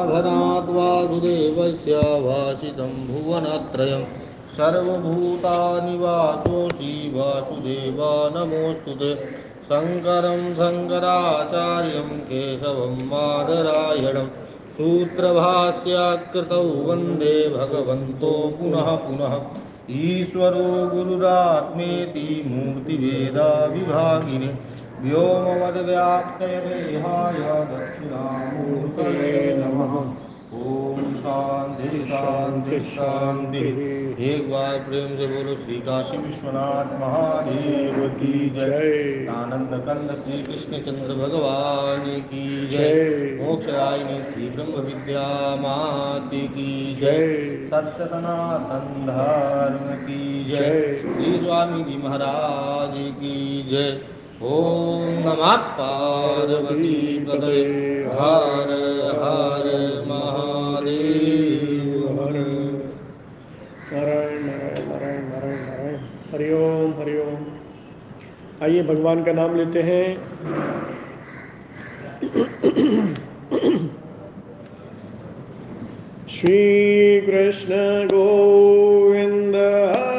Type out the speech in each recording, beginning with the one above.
धनात् वासुदेवस्य भाषितं भुवनत्रयं। सर्वभूतानि वासोऽसि वासुदेव नमोऽस्तु ते। शङ्करं शङ्कराचार्यं केशवं मादरायणं सूत्रभाष्यकृतौ वंदे भगवन्तो पुनः पुनः। ईश्वरो गुरुरात्मेति मूर्तिभेदाविभागिने व्योमवद्व्याप्तयदेहाय दक्षिणामूर्तये नमः। ओम शांति शांति शांति एक बार प्रेम से बोलो श्री काशी विश्वनाथ महादेव की जय। आनंद कंद श्री कृष्ण चंद्र भगवान की जय। मोक्षदायिनी श्री ब्रह्म विद्या माति की जय। सत्य सनातन धर्म की जय। श्री स्वामी जी महाराज की जय। ओम नमः पार्वती पदे हर हर महादेव। हर नारायण नारायण नारायण नारायण नारायण हरिओम हरिओम आइए भगवान का नाम लेते हैं। श्री कृष्ण गोविंद हरे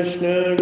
कृष्ण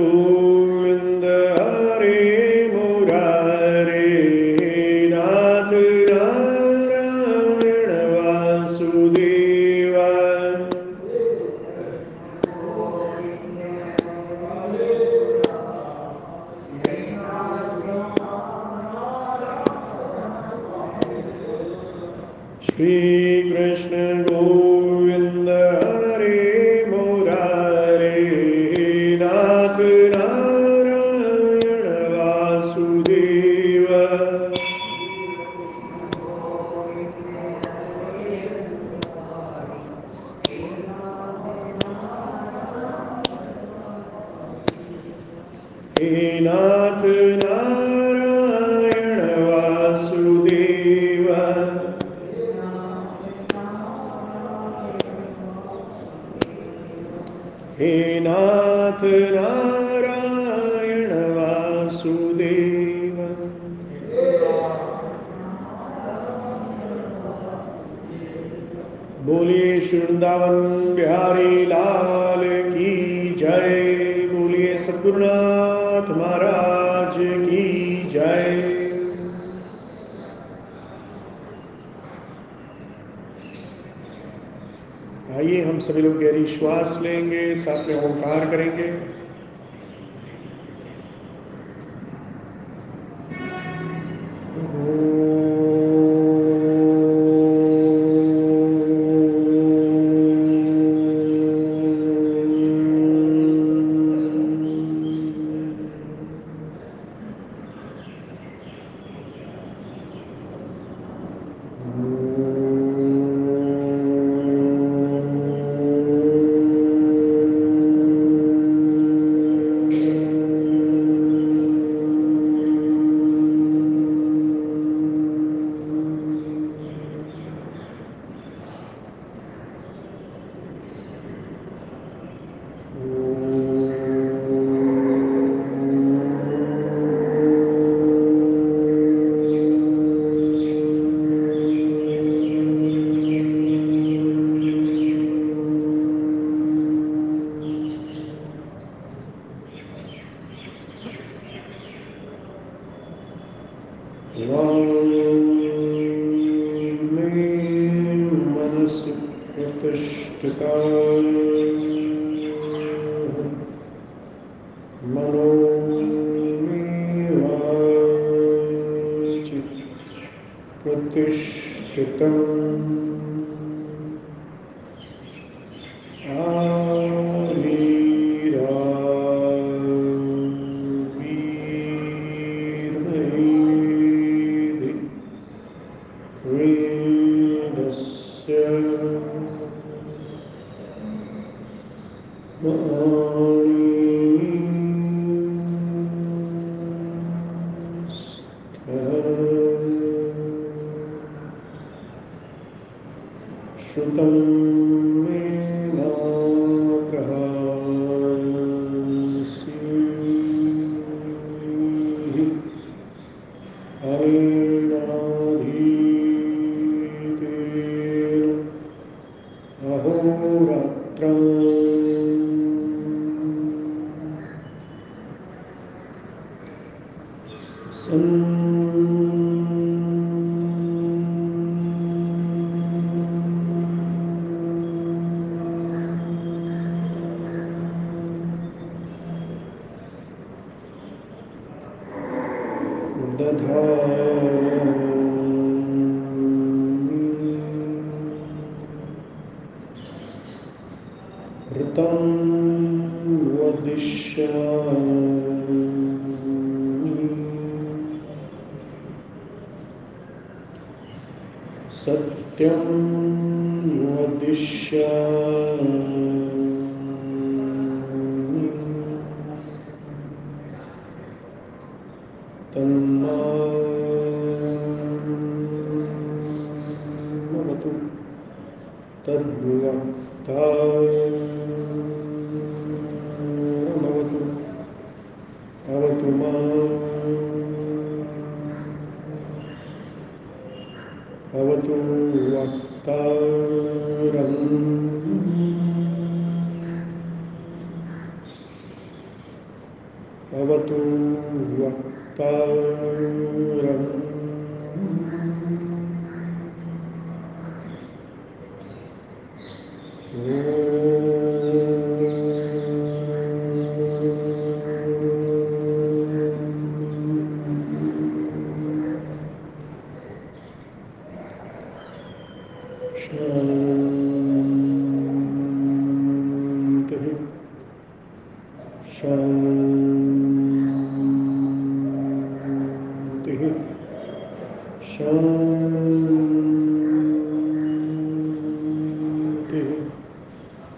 शान्तिः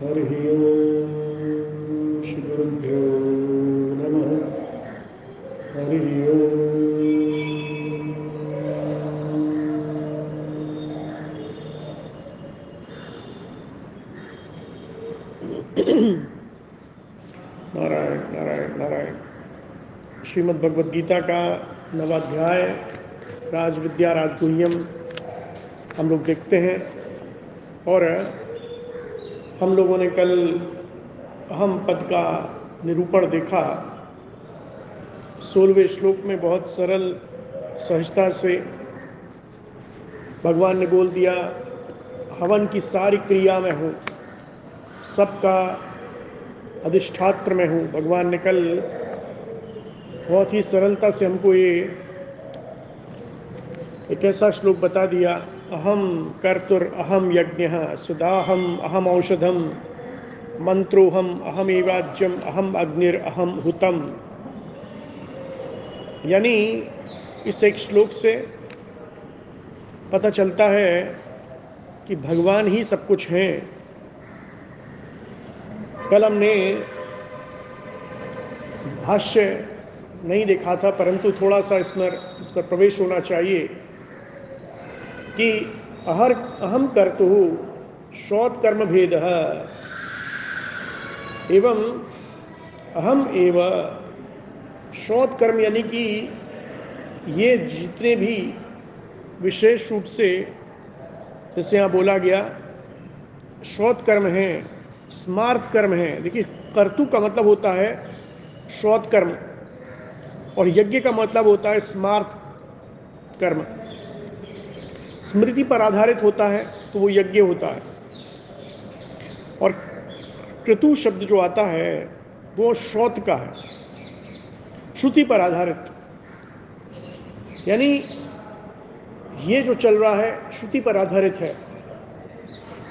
हरिः ओम् श्रीगुरुभ्यो नमः। हरिः नारायण नारायण नारायण। श्रीमद् भगवद गीता का नवाध्याय राज विद्या राजगुह्यम हम लोग देखते हैं। और हम लोगों ने कल अहम पद का निरूपण देखा। सोलहवें श्लोक में बहुत सरल सहजता से भगवान ने बोल दिया, हवन की सारी क्रिया में हूँ, सबका अधिष्ठात्र में हूँ। भगवान ने कल बहुत ही सरलता से हमको ये एक ऐसा श्लोक बता दिया अहम कर्तुर अहम यज्ञ, सुदाहम अहम औषधम, मंत्रोहम अहम एवाज्यम अहम अग्निर अहम हुतम। यानी इस एक श्लोक से पता चलता है कि भगवान ही सब कुछ हैं। कल हमने भाष्य नहीं देखा था, परंतु थोड़ा सा इसमें, इस पर प्रवेश होना चाहिए। कि अहर अहम कर्तु शौत कर्म भेद एवं अहम एव शौत कर्म यानी कि ये जितने भी विशेष रूप से, जैसे यहाँ बोला गया, शौत कर्म हैं स्मार्थ कर्म है। देखिए, कर्तु का मतलब होता है श्रोत कर्म, और यज्ञ का मतलब होता है स्मार्थ कर्म। स्मृति पर आधारित होता है तो वो यज्ञ होता है। और क्रतु शब्द जो आता है, वो श्रोत का है। श्रुति पर आधारित। यानी ये जो चल रहा है, श्रुति पर आधारित है।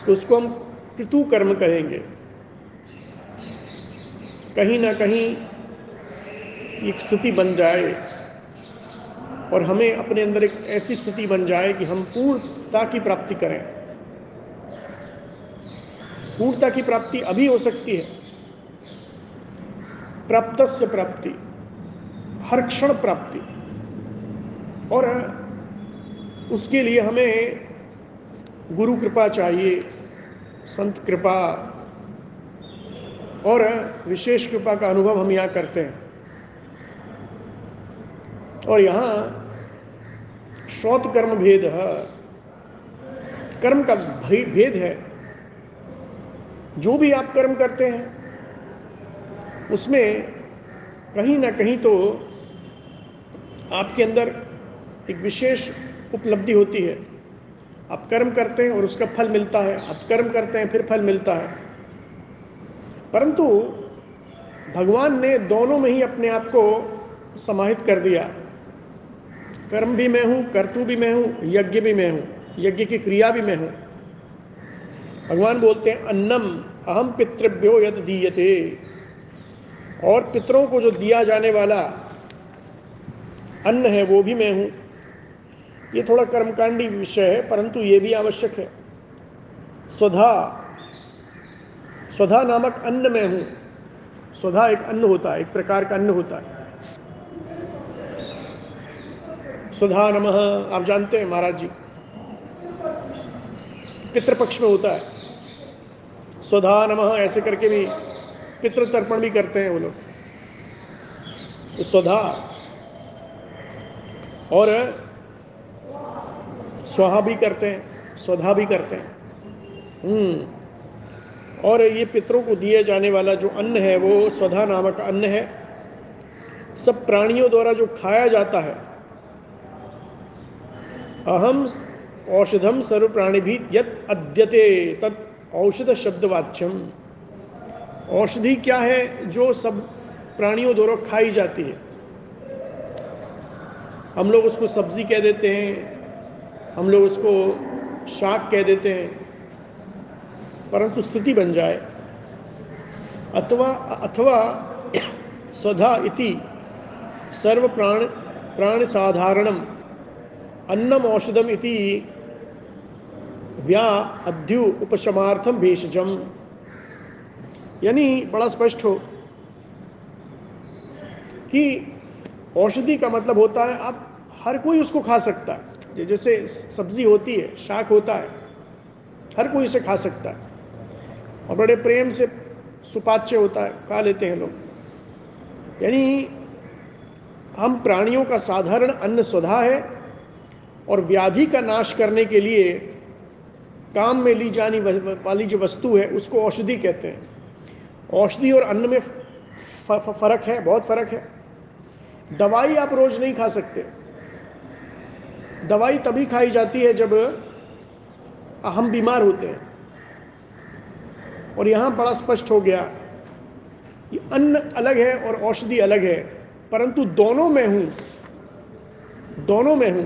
तो उसको हम ऋतु कर्म कहेंगे। कहीं ना कहीं एक स्थिति बन जाए। और हमें अपने अंदर एक ऐसी स्थिति बन जाए कि हम पूर्णता की प्राप्ति करें। पूर्णता की प्राप्ति अभी हो सकती है। प्राप्त से प्राप्ति, हर क्षण प्राप्ति। और उसके लिए हमें गुरु कृपा चाहिए, संत कृपा, और विशेष कृपा का अनुभव हम यहाँ करते हैं। और यहाँ श्रोत कर्म भेद है। कर्म का भेद है। जो भी आप कर्म करते हैं, उसमें कहीं ना कहीं तो आपके अंदर एक विशेष उपलब्धि होती है। आप कर्म करते हैं और उसका फल मिलता है। आप कर्म करते हैं, फिर फल मिलता है। परंतु भगवान ने दोनों में ही अपने आप को समाहित कर दिया। कर्म भी मैं हूँ, कर्तु भी मैं हूँ, यज्ञ भी मैं हूँ, यज्ञ की क्रिया भी मैं हूँ। भगवान बोलते हैं, अन्नम अहम पितृभ्यो यद दीयते। और पितरों को जो दिया जाने वाला अन्न है, वो भी मैं हूँ। ये थोड़ा कर्मकांडी विषय है, परंतु ये भी आवश्यक है। स्वधा स्वधा नामक अन्न में हूँ। स्वधा एक अन्न होता है, एक प्रकार का अन्न होता है। सुधा नमः। आप जानते हैं महाराज जी। पितृपक्ष में होता है। स्वधा नमः ऐसे करके भी पितृ तर्पण भी करते हैं वो लोग। तो स्वधा और स्वाहा भी करते हैं स्वधा भी करते हैं। हम्म। और ये पितरों को दिए जाने वाला जो अन्न है, वो स्वधा नामक अन्न है। सब प्राणियों द्वारा जो खाया जाता है अहम औषधम सर्व प्राणी भी यद अद्यते तत् औषध शब्दवाच्यम। औषधि क्या है जो सब प्राणियों द्वारा खाई जाती है? हम लोग उसको सब्ज़ी कह देते हैं, हम लोग उसको शाक कह देते हैं, परंतु स्थिति बन जाए। अथवा अथवा स्वधा इति सर्व प्राण प्राण साधारणम अन्नम औषधम इति व्या अध्यु उपशमार्थम भेषजम। यानी बड़ा स्पष्ट हो कि औषधि का मतलब होता है, आप हर कोई उसको खा सकता है। जैसे सब्ज़ी होती है, शाक होता है, हर कोई इसे खा सकता है। और बड़े प्रेम से सुपाच्य होता है, खा लेते हैं लोग। यानी हम प्राणियों का साधारण अन्न स्वधा है और व्याधि का नाश करने के लिए काम में ली जाने वाली जो वस्तु है, उसको औषधि कहते हैं। औषधि और अन्न में फ़र्क है, बहुत फ़र्क है। दवाई आप रोज नहीं खा सकते। दवाई तभी खाई जाती है जब हम बीमार होते हैं। और यहाँ बड़ा स्पष्ट हो गया कि अन्न अलग है और औषधि अलग है, परंतु दोनों में हूँ, दोनों में हूँ।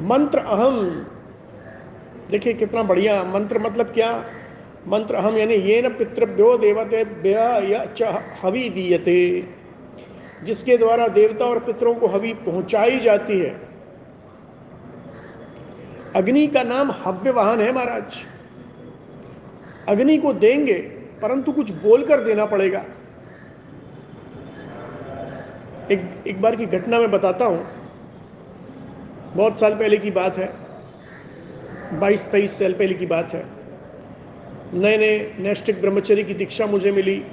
मंत्र अहम। देखिए कितना बढ़िया, मंत्र मतलब क्या? मंत्र अहम यानी ये न पितृभ्यो देवते हवि दीयते, जिसके द्वारा देवता और पितरों को हवि पहुंचाई जाती है। अग्नि का नाम हव्य वाहन है महाराज। अग्नि को देंगे, परंतु कुछ बोलकर देना पड़ेगा। एक एक बार की घटना मैं बताता हूँ। बहुत साल पहले की बात है। बाईस, तेईस साल पहले की बात है। नए नए नैष्टिक ब्रह्मचर्य की दीक्षा मुझे मिली।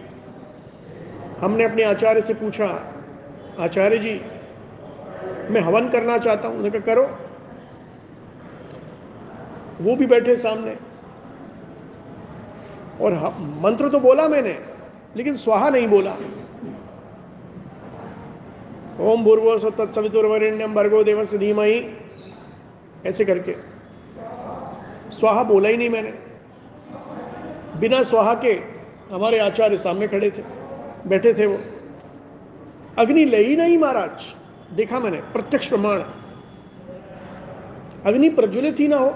हमने अपने आचार्य से पूछा, आचार्य जी, मैं हवन करना चाहता हूँ। कहा, करो। वो भी बैठे सामने। और मंत्र तो बोला मैंने, लेकिन स्वाहा नहीं बोला। ओम भूर्वो तत्सवितुर्वरेण्यम भर्गो देवस्य धीमहि। ऐसे करके। स्वाहा बोला ही नहीं मैंने। बिना स्वाहा के हमारे आचार्य सामने खड़े थे, बैठे थे वो। अग्नि ले ही नहीं महाराज। देखा मैंने, प्रत्यक्ष प्रमाण। अग्नि प्रज्वलित ही ना हो।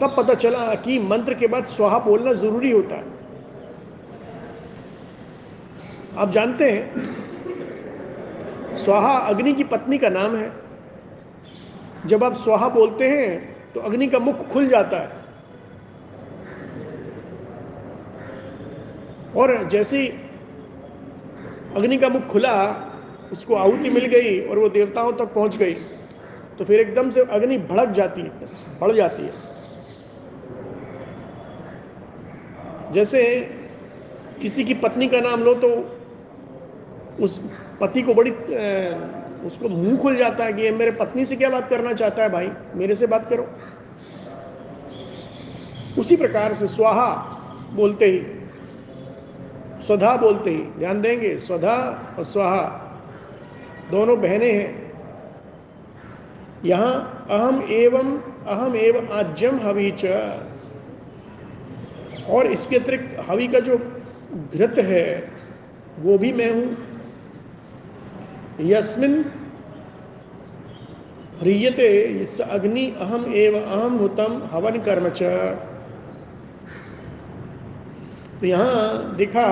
तब पता चला कि मंत्र के बाद स्वाहा बोलना ज़रूरी होता है। आप जानते हैं, स्वाहा अग्नि की पत्नी का नाम है। जब आप स्वाहा बोलते हैं तो अग्नि का मुख खुल जाता है। और जैसी अग्नि का मुख खुला, उसको आहुति मिल गई और वो देवताओं तक पहुँच गई तो फिर एकदम से अग्नि भड़क जाती है, एकदम से बढ़ जाती है। जैसे किसी की पत्नी का नाम लो तो उस पति को बड़ी उसको मुँह खुल जाता है कि ये मेरे पत्नी से क्या बात करना चाहता है भाई? मेरे से बात करो। उसी प्रकार से स्वाहा बोलते ही, स्वधा बोलते ही, ध्यान देंगे, स्वधा और स्वाहा दोनों बहनें हैं। यहाँ अहम एवं अहम एवं आज्यम च। और इसके अतिरिक्त हवि का जो घृत है, वो भी मैं हूँ। यस्मिन ह्रियते इस अग्नि अहम एव अहम हुतम हवन कर्म च। तो यहाँ देखा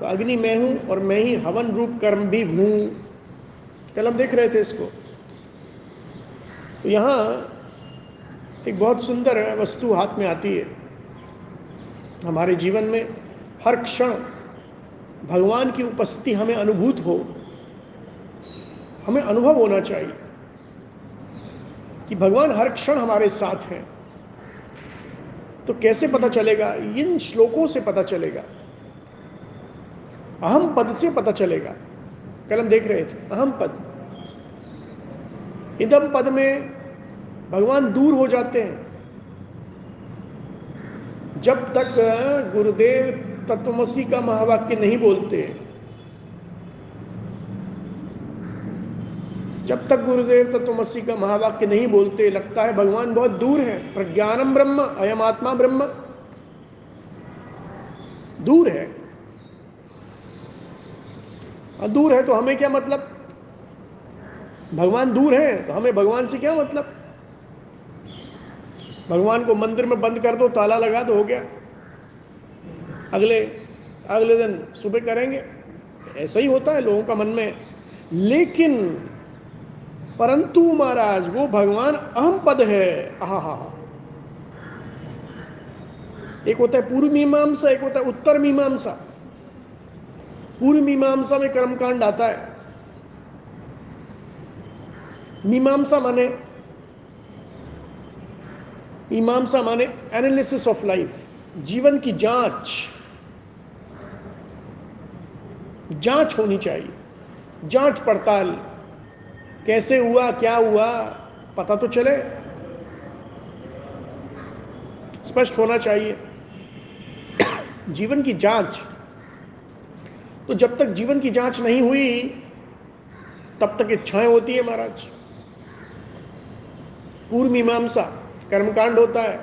तो अग्नि मैं हूँ और मैं ही हवन रूप कर्म भी हूँ। कल हम देख रहे थे इसको। तो यहाँ एक बहुत सुंदर वस्तु हाथ में आती है। हमारे जीवन में हर क्षण भगवान की उपस्थिति हमें अनुभूत हो। हमें अनुभव होना चाहिए कि भगवान हर क्षण हमारे साथ हैं। तो कैसे पता चलेगा? इन श्लोकों से पता चलेगा। अहम पद से पता चलेगा। कल हम देख रहे थे, अहम पद। इदम पद में भगवान दूर हो जाते हैं। जब तक गुरुदेव तत्वमसी का महावाक्य नहीं बोलते जब तक गुरुदेव तत्वमसी का महावाक्य नहीं बोलते, लगता है भगवान बहुत दूर है। प्रज्ञानम ब्रह्म, अयम आत्मा ब्रह्म। दूर है। दूर है तो हमें क्या मतलब? भगवान दूर है तो हमें भगवान से क्या मतलब? भगवान को मंदिर में बंद कर दो, ताला लगा दो, हो गया। अगले अगले दिन सुबह करेंगे। ऐसा ही होता है लोगों का मन में। लेकिन परंतु महाराज, वो भगवान अहम पद है हा हा। एक होता है पूर्व मीमांसा, एक होता है उत्तर मीमांसा। पूर्व मीमांसा में कर्मकांड आता है। मीमांसा माने मीमांसा माने एनालिसिस ऑफ़ लाइफ जीवन की जाँच। जाँच होनी चाहिए। जाँच पड़ताल। कैसे हुआ, क्या हुआ, पता तो चले। स्पष्ट होना चाहिए। जीवन की जाँच। तो जब तक जीवन की जाँच नहीं हुई, तब तक इच्छाएँ होती है महाराज। पूर्व मीमांसा, कर्मकांड होता है।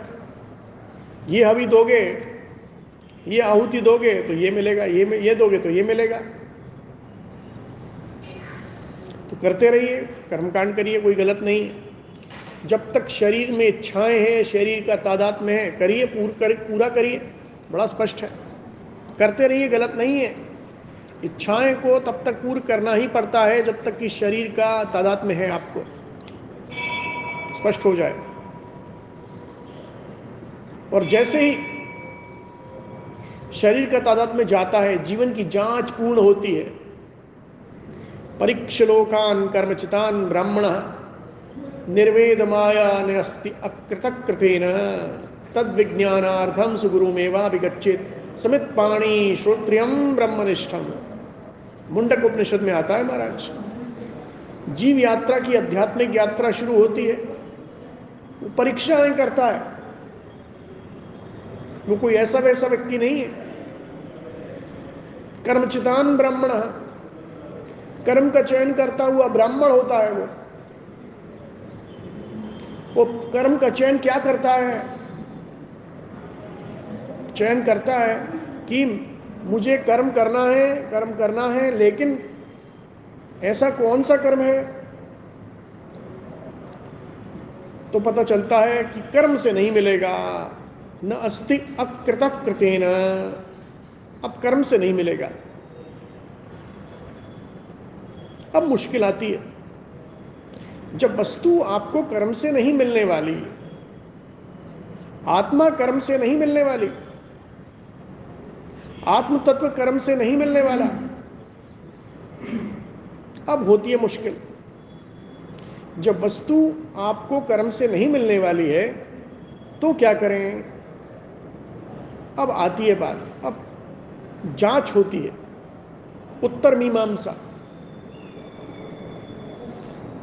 ये हवि दोगे, ये आहुति दोगे तो ये मिलेगा, ये ये दोगे तो ये मिलेगा तो करते रहिए कर्मकांड करिए कोई गलत नहीं। है जब तक शरीर में इच्छाएँ हैं शरीर का तादाद में है करिए पूर कर, पूरा करिए बड़ा स्पष्ट है। करते रहिए गलत नहीं है। इच्छाएँ को तब तक पूर्ण करना ही पड़ता है जब तक कि शरीर का तादाद में है आपको। स्पष्ट हो जाए। और जैसे ही शरीर का तादाद में जाता है जीवन की जाँच पूर्ण होती है परीक्षलोकान कर्मचितान ब्राह्मण निर्वेद माया निरस्ति अकृतकृतेन। तद विज्ञानार्थम सुगुरुमेवा विगच्छित समित पाणी श्रोत्रियम ब्रह्मनिष्ठम। मुंडक उपनिषद में आता है महाराज। जीव यात्रा की आध्यात्मिक यात्रा शुरू होती है। वो परीक्षाएँ करता है। वो कोई ऐसा वैसा व्यक्ति नहीं है। कर्मचितान ब्राह्मण। कर्म का चयन करता हुआ ब्राह्मण होता है वो। वो कर्म का चयन क्या करता है? चयन करता है कि मुझे कर्म करना है, कर्म करना है, लेकिन ऐसा कौन सा कर्म है? तो पता चलता है कि कर्म से नहीं मिलेगा। न अस्ति अकृत कृतेन अब कर्म से नहीं मिलेगा। अब मुश्किल आती है। जब वस्तु आपको कर्म से नहीं मिलने वाली, आत्मा कर्म से नहीं मिलने वाली आत्म तत्व कर्म से नहीं मिलने वाला, अब होती है मुश्किल। जब वस्तु आपको कर्म से नहीं मिलने वाली है तो क्या करें? अब आती है बात, अब जाँच होती है। उत्तर मीमांसा।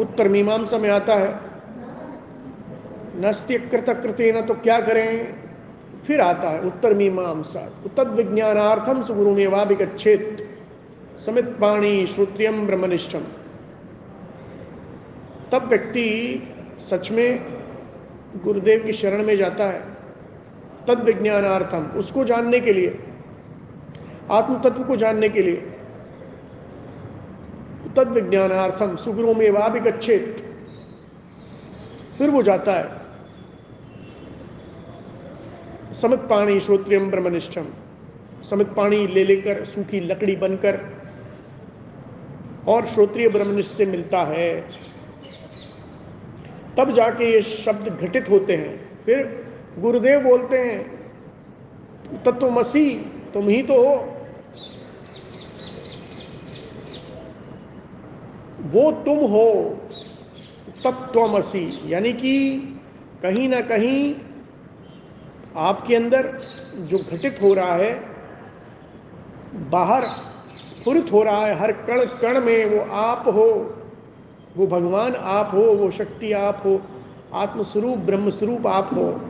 उत्तर मीमांसा में आता है नस्त्य कृत कृतेन तो क्या करें? फिर आता है उत्तर मीमांसा। तद विज्ञानार्थम सुगुरु में वाभिगछेत समित पाणी श्रोत्रियम ब्रह्मनिष्ठम। तब व्यक्ति सच में गुरुदेव की शरण में जाता है। तद विज्ञानार्थम उसको जानने के लिए आत्म तत्व को जानने के लिए। तद विज्ञानार्थम सुगुरु में वाभिगछेत फिर वो जाता है। समित पाणी श्रोत्रियम ब्रह्मनिष्ठम समित पाणी ले लेकर सूखी लकड़ी बनकर और श्रोत्रिय ब्रह्मनिष्ठ से मिलता है। तब जाके ये शब्द घटित होते हैं। फिर गुरुदेव बोलते हैं तत्वमसी तुम ही तो हो। वो तुम हो तत्वमसी, यानी कि कहीं ना कहीं आपके अंदर जो घटित हो रहा है, बाहर स्फुरित हो रहा है, हर कण कण में वो आप हो, वो भगवान आप हो, वो शक्ति आप हो, आत्मस्वरूप, ब्रह्मस्वरूप आप हो।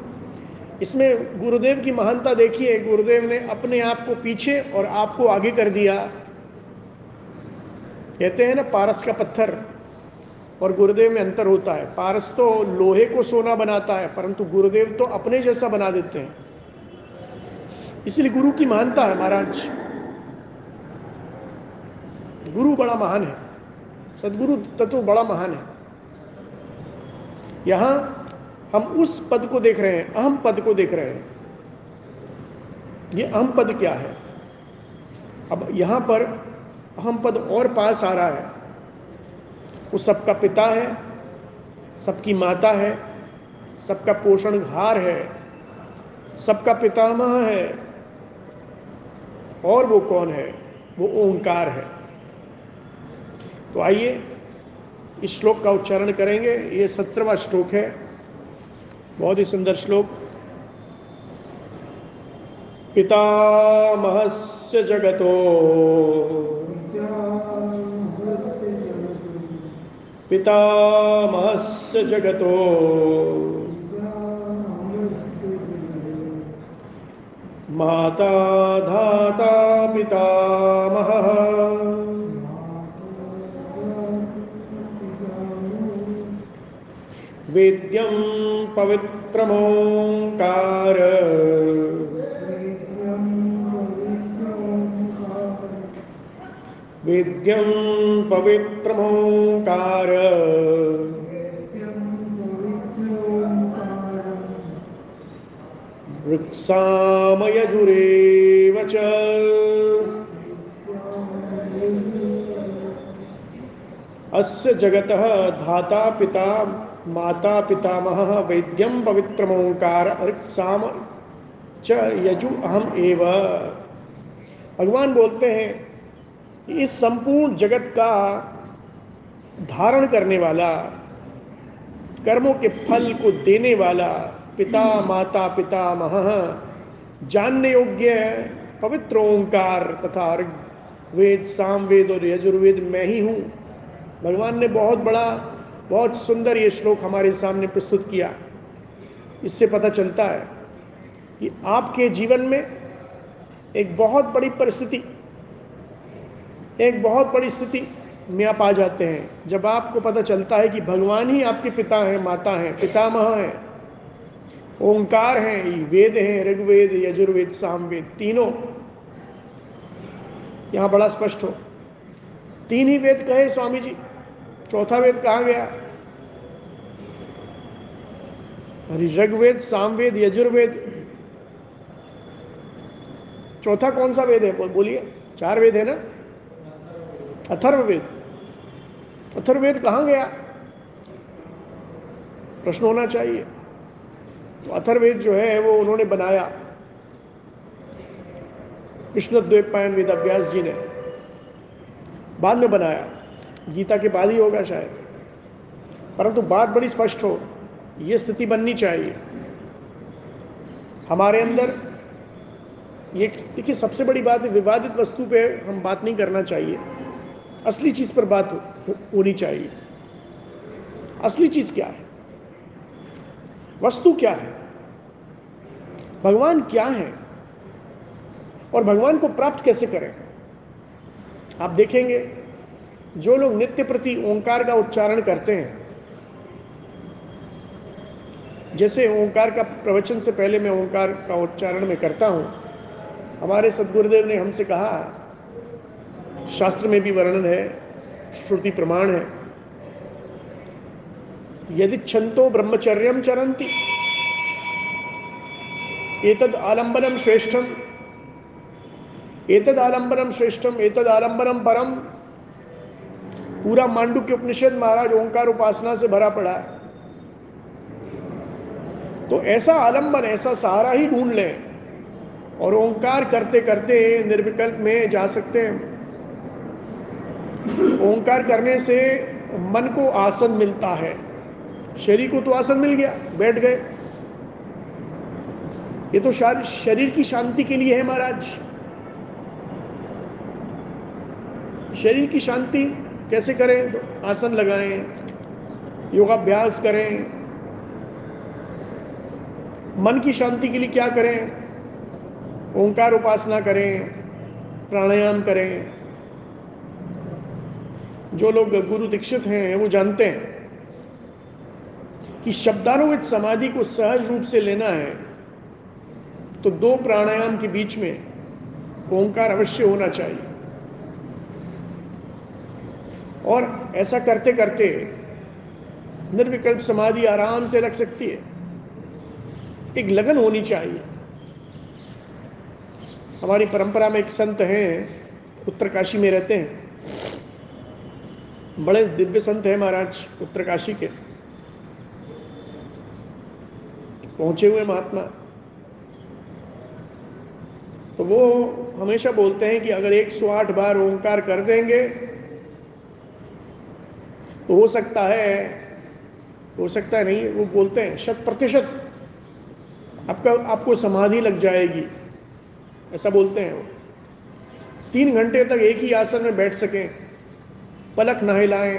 इसमें गुरुदेव की महानता देखिए, गुरुदेव ने अपने आप को पीछे और आपको आगे कर दिया। कहते हैं ना, पारस का पत्थर और गुरुदेव में अंतर होता है। पारस तो लोहे को सोना बनाता है, परंतु गुरुदेव तो अपने जैसा बना देते हैं। इसलिए गुरु की महानता है महाराज। गुरु बड़ा महान है। सदगुरु तत्व बड़ा महान है। यहाँ हम उस पद को देख रहे हैं, अहम पद को देख रहे हैं। ये अहम पद क्या है? अब यहाँ पर अहम पद और पास आ रहा है। वो सबका पिता है, सबकी माता है, सबका पोषण घार है, सबका पितामह है। और वो कौन है? वो ओंकार है। तो आइए इस श्लोक का उच्चारण करेंगे। ये सत्रहवा श्लोक है। बहुत ही सुंदर श्लोक। पितामहस्य जगतो। पितामहस्य जगतो। माता धाता पितामहः। वेद्यं पवित्रमोङ्कार। वेद्यं पवित्रमोङ्कार। वृक्षामयजुरेव च। अस्य जगतः धाता पिता, माता पितामह वैद्यम पवित्रमोंकार ऋक्साम च यजु अहम एव। भगवान बोलते हैं इस संपूर्ण जगत का धारण करने वाला, कर्मों के फल को देने वाला पिता, माता पिता मह जानने योग्य, पवित्र ओंकार तथा वेद सामवेद और यजुर्वेद मैं ही हूँ। भगवान ने बहुत बड़ा, बहुत सुंदर ये श्लोक हमारे सामने प्रस्तुत किया। इससे पता चलता है कि आपके जीवन में एक बहुत बड़ी परिस्थिति एक बहुत बड़ी स्थिति में आप आ जाते हैं। जब आपको पता चलता है कि भगवान ही आपके पिता हैं, माता हैं, पितामह हैं, ओंकार हैं, वेद हैं, ऋग्वेद, यजुर्वेद, सामवेद, तीनों। यहाँ बड़ा स्पष्ट हो। तीन ही वेद कहे स्वामी जी। चौथा वेद कहा गया? अरे ऋग्वेद, सामवेद, यजुर्वेद। चौथा कौन सा वेद है? बोलिए। चार वेद है ना? अथर्ववेद। अथर्ववेद कहाँ गया? प्रश्न होना चाहिए। तो अथर्वेद जो है, वो उन्होंने बनाया। कृष्णद्वैप पायन वेद अभ्यास जी ने। बाद में बनाया। गीता के बाद ही होगा शायद। परंतु बात बड़ी स्पष्ट हो। ये स्थिति बननी चाहिए। हमारे अंदर ये, देखिए, सबसे बड़ी बात है, विवादित वस्तु पे हम बात नहीं करना चाहिए। असली चीज़ पर बात होनी चाहिए। असली चीज़ क्या है? वस्तु क्या है? भगवान क्या है? और भगवान को प्राप्त कैसे करें? आप देखेंगे, जो लोग नित्य प्रति ओंकार का उच्चारण करते हैं, जैसे ओंकार का प्रवचन से पहले मैं ओंकार का उच्चारण में करता हूँ, हमारे सदगुरुदेव ने हमसे कहा शास्त्र में भी वर्णन है, श्रुति प्रमाण है। यदि छंतो ब्रह्मचर्य चरंती एतद आलंबनम श्रेष्ठम, एतद आलंबनम श्रेष्ठम, एतद आलंबनम परम। पूरा मांडू के उपनिषद महाराज ओंकार उपासना से भरा पड़ा है। तो ऐसा आलंबन ऐसा सहारा ही ढूंढ लें और ओंकार करते करते निर्विकल्प में जा सकते हैं। ओंकार करने से मन को आसन मिलता है। शरीर को तो आसन मिल गया, बैठ गए। ये तो शरीर की शांति के लिए है महाराज। शरीर की शांति कैसे करें? तो आसन लगाएँ, योगाभ्यास करें। मन की शांति के लिए क्या करें? ओंकार उपासना करें, प्राणायाम करें। जो लोग गुरु दीक्षित हैं, वो जानते हैं कि शब्दानुवित समाधि को सहज रूप से लेना है तो दो प्राणायाम के बीच में ओंकार अवश्य होना चाहिए। और ऐसा करते करते निर्विकल्प समाधि आराम से रख सकती है। एक लगन होनी चाहिए। हमारी परंपरा में एक संत हैं, उत्तरकाशी में रहते हैं। बड़े दिव्य संत हैं महाराज उत्तरकाशी के। पहुँचे हुए महात्मा। तो वो हमेशा बोलते हैं कि अगर 108 बार ओंकार कर देंगे तो हो सकता है, हो सकता है नहीं, वो बोलते हैं, शत प्रतिशत आपका, आपको समाधि लग जाएगी। ऐसा बोलते हैं वो। तीन घंटे तक एक ही आसन में बैठ सकें। पलक न हिलाएँ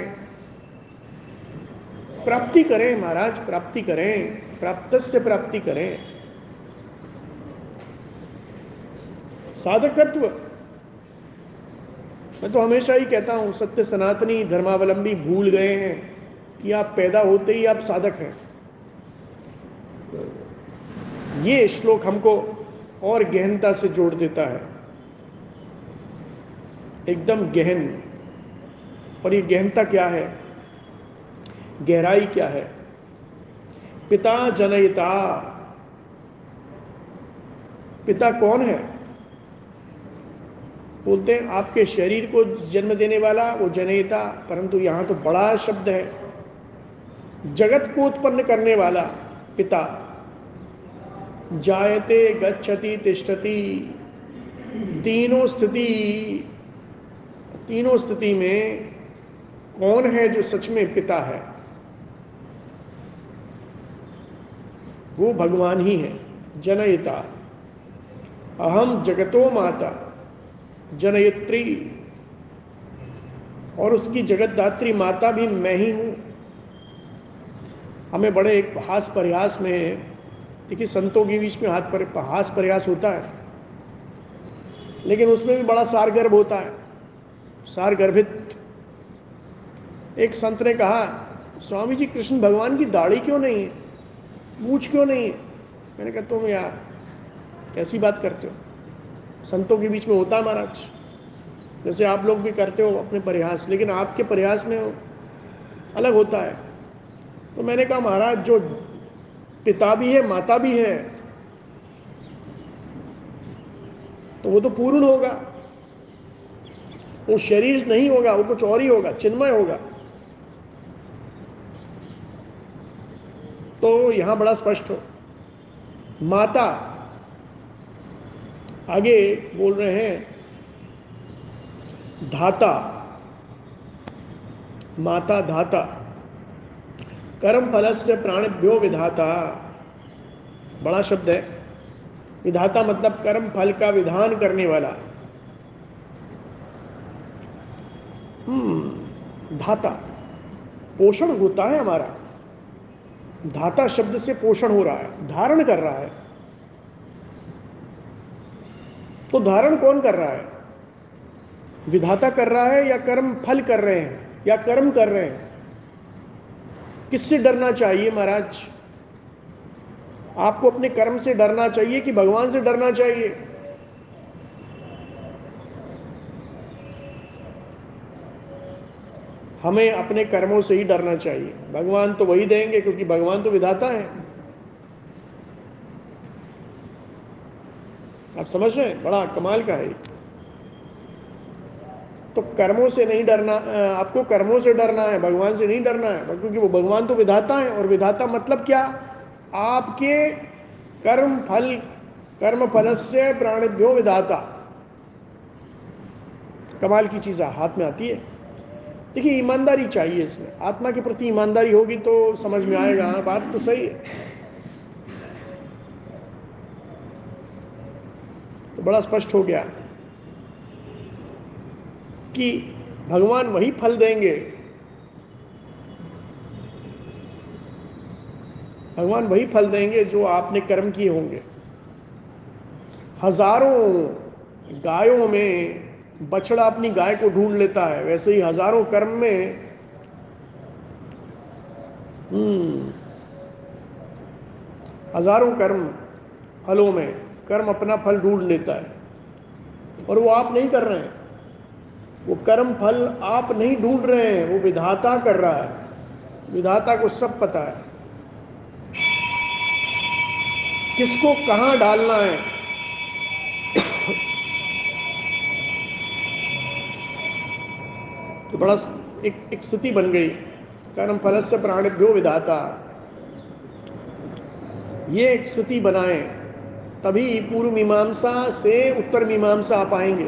प्राप्ति करें, महाराज, प्राप्ति करें प्राप्त से प्राप्ति करें। साधकत्व। मैं तो हमेशा ही कहता हूँ, सत्य सनातनी धर्मावलंबी भूल गए हैं कि आप पैदा होते ही आप साधक हैं। ये श्लोक हमको और गहनता से जोड़ देता है। एकदम गहन। और ये गहनता क्या है? गहराई क्या है? पिता जनयिता। पिता कौन है? बोलते हैं, आपके शरीर को जन्म देने वाला वो जनयिता, परंतु यहाँ तो बड़ा शब्द है। जगत को उत्पन्न करने वाला पिता। जायते, गच्छति, तिष्ठति। तीनों स्थिति तीनों स्थिति में कौन है जो सच में पिता है? वो भगवान ही है, जनयिता। अहम जगतो माता, जनयत्री। और उसकी जगतदात्री माता भी मैं ही हूँ। हमें बड़े एक हास प्रयास में, देखिए संतों के बीच में हाथ पर हास प्रयास होता है। लेकिन उसमें भी बड़ा सारगर्भ होता है। सारगर्भित एक संत ने कहा, स्वामी जी, कृष्ण भगवान की दाढ़ी क्यों नहीं है? मूछ क्यों नहीं है? मैंने कहा, तुम यार, कैसी बात करते हो? संतों के बीच में होता है महाराज। जैसे आप लोग भी करते हो अपने प्रयास, लेकिन आपके प्रयास में अलग होता है। तो मैंने कहा, महाराज, जो पिता भी है, माता भी है तो वो तो पूर्ण होगा। वो शरीर नहीं होगा, वो कुछ और ही होगा, चिन्मय होगा। तो यहाँ बड़ा स्पष्ट हो। माता, आगे बोल रहे हैं, धाता, माता धाता, कर्म फल से प्राणभ्यो विधाता। बड़ा शब्द है। विधाता मतलब कर्म फल का विधान करने वाला। हम्म धाता, पोषण होता है हमारा। धाता शब्द से पोषण हो रहा है, धारण कर रहा है। तो धारण कौन कर रहा है? विधाता कर रहा है या कर्म फल कर रहे हैं, या कर्म कर रहे हैं? किससे डरना चाहिए महाराज? आपको अपने कर्म से डरना चाहिए कि भगवान से डरना चाहिए? हमें अपने कर्मों से ही डरना चाहिए। भगवान तो वही देंगे क्योंकि भगवान तो विधाता है। आप समझ रहे हैं? बड़ा कमाल का है। तो कर्मों से नहीं डरना आपको कर्मों से डरना है, भगवान से नहीं डरना है क्योंकि वो भगवान तो विधाता है, और विधाता मतलब क्या? आपके कर्म फल कर्म फल से प्राणिभ्यो विधाता। कमाल की चीज़ हाथ में आती है। देखिए, ईमानदारी चाहिए इसमें। आत्मा के प्रति ईमानदारी होगी तो समझ में आएगा। हाँ बात तो सही है। तो बड़ा स्पष्ट हो गया कि भगवान वही फल देंगे। भगवान वही फल देंगे जो आपने कर्म किए होंगे। हज़ारों गायों में बछड़ा अपनी गाय को ढूंढ लेता है। वैसे ही हज़ारों कर्म में हम्म हज़ारों कर्म फलों में, कर्म अपना फल ढूंढ लेता है। और वो आप नहीं कर रहे हैं। वो कर्म फल आप नहीं ढूंढ रहे हैं, वो विधाता कर रहा है। विधाता को सब पता है। किसको कहाँ डालना है? तो बड़ा एक एक स्थिति बन गई। कर्म फल से प्राणिभ्यो विधाता। ये एक स्थिति बनाए, तभी पूर्व मीमांसा से उत्तर मीमांसा आ पाएँगे।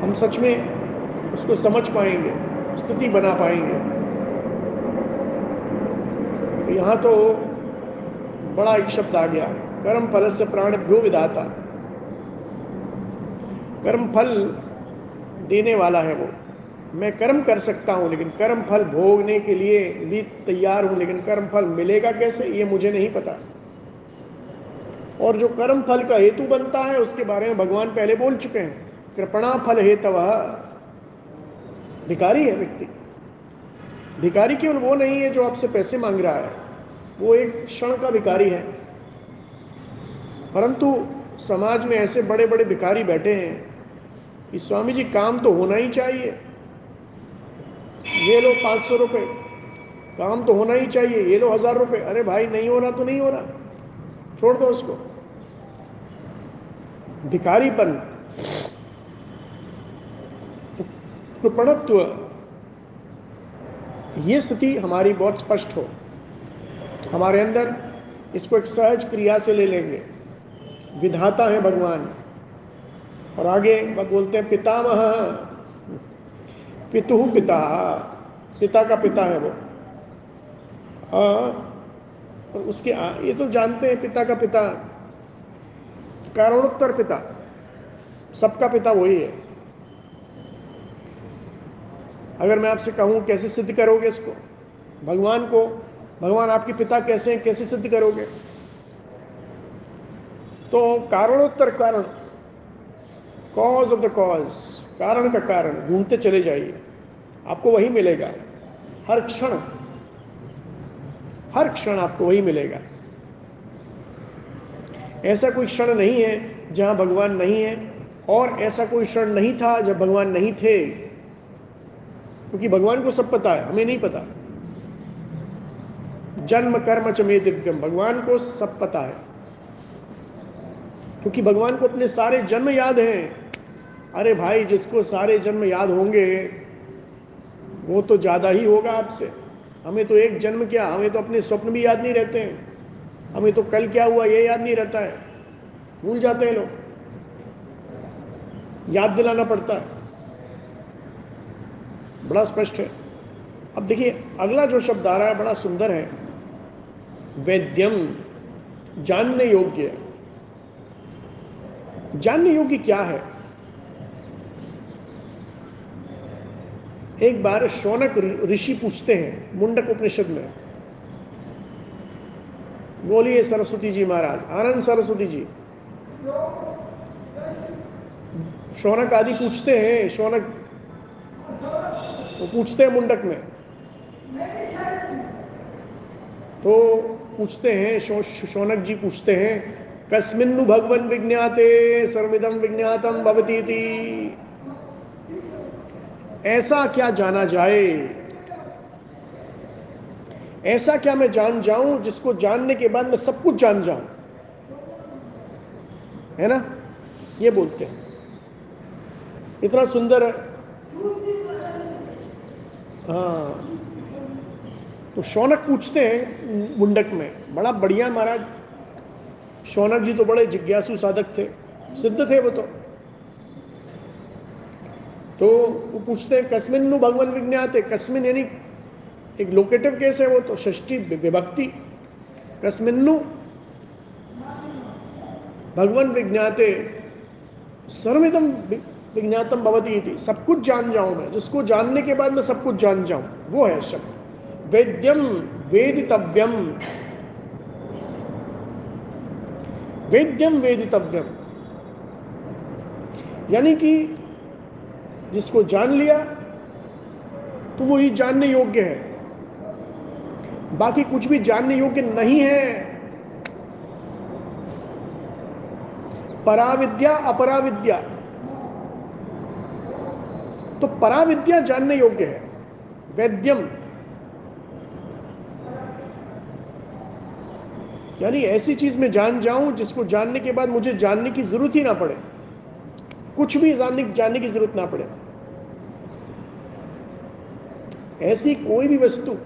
हम सच में उसको समझ पाएँगे, स्थिति बना पाएँगे। तो यहाँ तो बड़ा एक शब्द आ गया, कर्म फल से प्राणभ्यो विधाता। कर्म फल देने वाला है वो। मैं कर्म कर सकता हूँ, लेकिन कर्म फल भोगने के लिए भी तैयार हूँ, लेकिन कर्म फल मिलेगा कैसे, ये मुझे नहीं पता। और जो कर्म फल का हेतु बनता है, उसके बारे में भगवान पहले बोल चुके हैं। कृपणा फल हेतव। भिकारी है व्यक्ति। भिकारी केवल वो नहीं है जो आपसे पैसे मांग रहा है। वो एक क्षण का भिकारी है। परंतु समाज में ऐसे बड़े बड़े भिकारी बैठे हैं कि स्वामी जी काम तो होना ही चाहिए। ये लो पाँच सौ रुपये काम तो होना ही चाहिए। ये लो हज़ार रुपये अरे भाई, नहीं हो रहा तो नहीं हो रहा। छोड़ दो उसको। भिकारीपन कृपणत्व। ये स्थिति हमारी बहुत स्पष्ट हो। हमारे अंदर इसको एक सहज क्रिया से ले लेंगे। विधाता है भगवान। और आगे बोलते हैं पितामह। पितु पिता। पिता का पिता है वो। और उसके आ, ये तो जानते हैं पिता का पिता। कारणोत्तर पिता। सबका पिता वही है। अगर मैं आपसे कहूँ कैसे सिद्ध करोगे इसको? भगवान को? भगवान आपके पिता कैसे हैं? कैसे सिद्ध करोगे? तो कारणोत्तर कारण। कॉज ऑफ़ द कॉज कारण का कारण, ढूंढते चले जाइए। आपको वही मिलेगा। हर क्षण हर क्षण आपको वही मिलेगा। ऐसा कोई क्षण नहीं है जहाँ भगवान नहीं है, और ऐसा कोई क्षण नहीं था जब भगवान नहीं थे। क्योंकि भगवान को सब पता है, हमें नहीं पता। जन्म, कर्म चमे दिव्यम, भगवान को सब पता है। क्योंकि भगवान को अपने सारे जन्म याद हैं। अरे भाई, जिसको सारे जन्म याद होंगे, वो तो ज़्यादा ही होगा आपसे। हमें तो एक जन्म क्या? हमें तो अपने स्वप्न भी याद नहीं रहते हैं। हमें तो कल क्या हुआ, ये याद नहीं रहता है। भूल जाते हैं लोग। याद दिलाना पड़ता है। बड़ा स्पष्ट है। अब देखिए, अगला जो शब्द आ रहा है, बड़ा सुंदर है। वैद्यम, जानने योग्य। जानने योग्य क्या है? एक बार शौनक ऋषि पूछते हैं, मुंडक उपनिषद में। बोलिए सरस्वती जी महाराज, आनंद सरस्वती जी। शौनक आदि पूछते हैं, शौनक वो पूछते हैं मुंडक में। तो पूछते हैं शौनक जी पूछते हैं कस्मिन्नु भगवन विज्ञाते सर्विदम विज्ञातम भवती थी ऐसा क्या जाना जाए? ऐसा क्या मैं जान जाऊँ, जिसको जानने के बाद मैं सब कुछ जान जाऊँ? है ना? ये बोलते हैं। इतना सुंदर है। तो शौनक पूछते हैं मुंडक में, बड़ा बढ़िया महाराज शौनक जी तो बड़े जिज्ञासु साधक थे, सिद्ध थे वो तो। तो वो पूछते हैं, कस्मिन नु भगवान विज्ञाते? कस्मिन यानी एक लोकेटिव केस है वो तो षष्टी विभक्ति। कस्मिन्नु भगवान विज्ञाते सर्विदम विज्ञातम भवती थी सब कुछ जान जाऊँ मैं, जिसको जानने के बाद मैं सब कुछ जान जाऊँ, वो है शब्द। वेद्यम वेदितव्यम वेद्यम वेदितव्यम। यानी कि जिसको जान लिया तो वो ही जानने योग्य है। बाकी कुछ भी जानने योग्य नहीं है। पराविद्या, अपराविद्या। तो पराविद्या जानने योग्य है। वैद्यम। यानी ऐसी चीज़ में जान जाऊँ जिसको जानने के बाद मुझे जानने की ज़रूरत ही ना पड़े। कुछ भी जानने जानने की ज़रूरत ना पड़े। ऐसी कोई भी वस्तु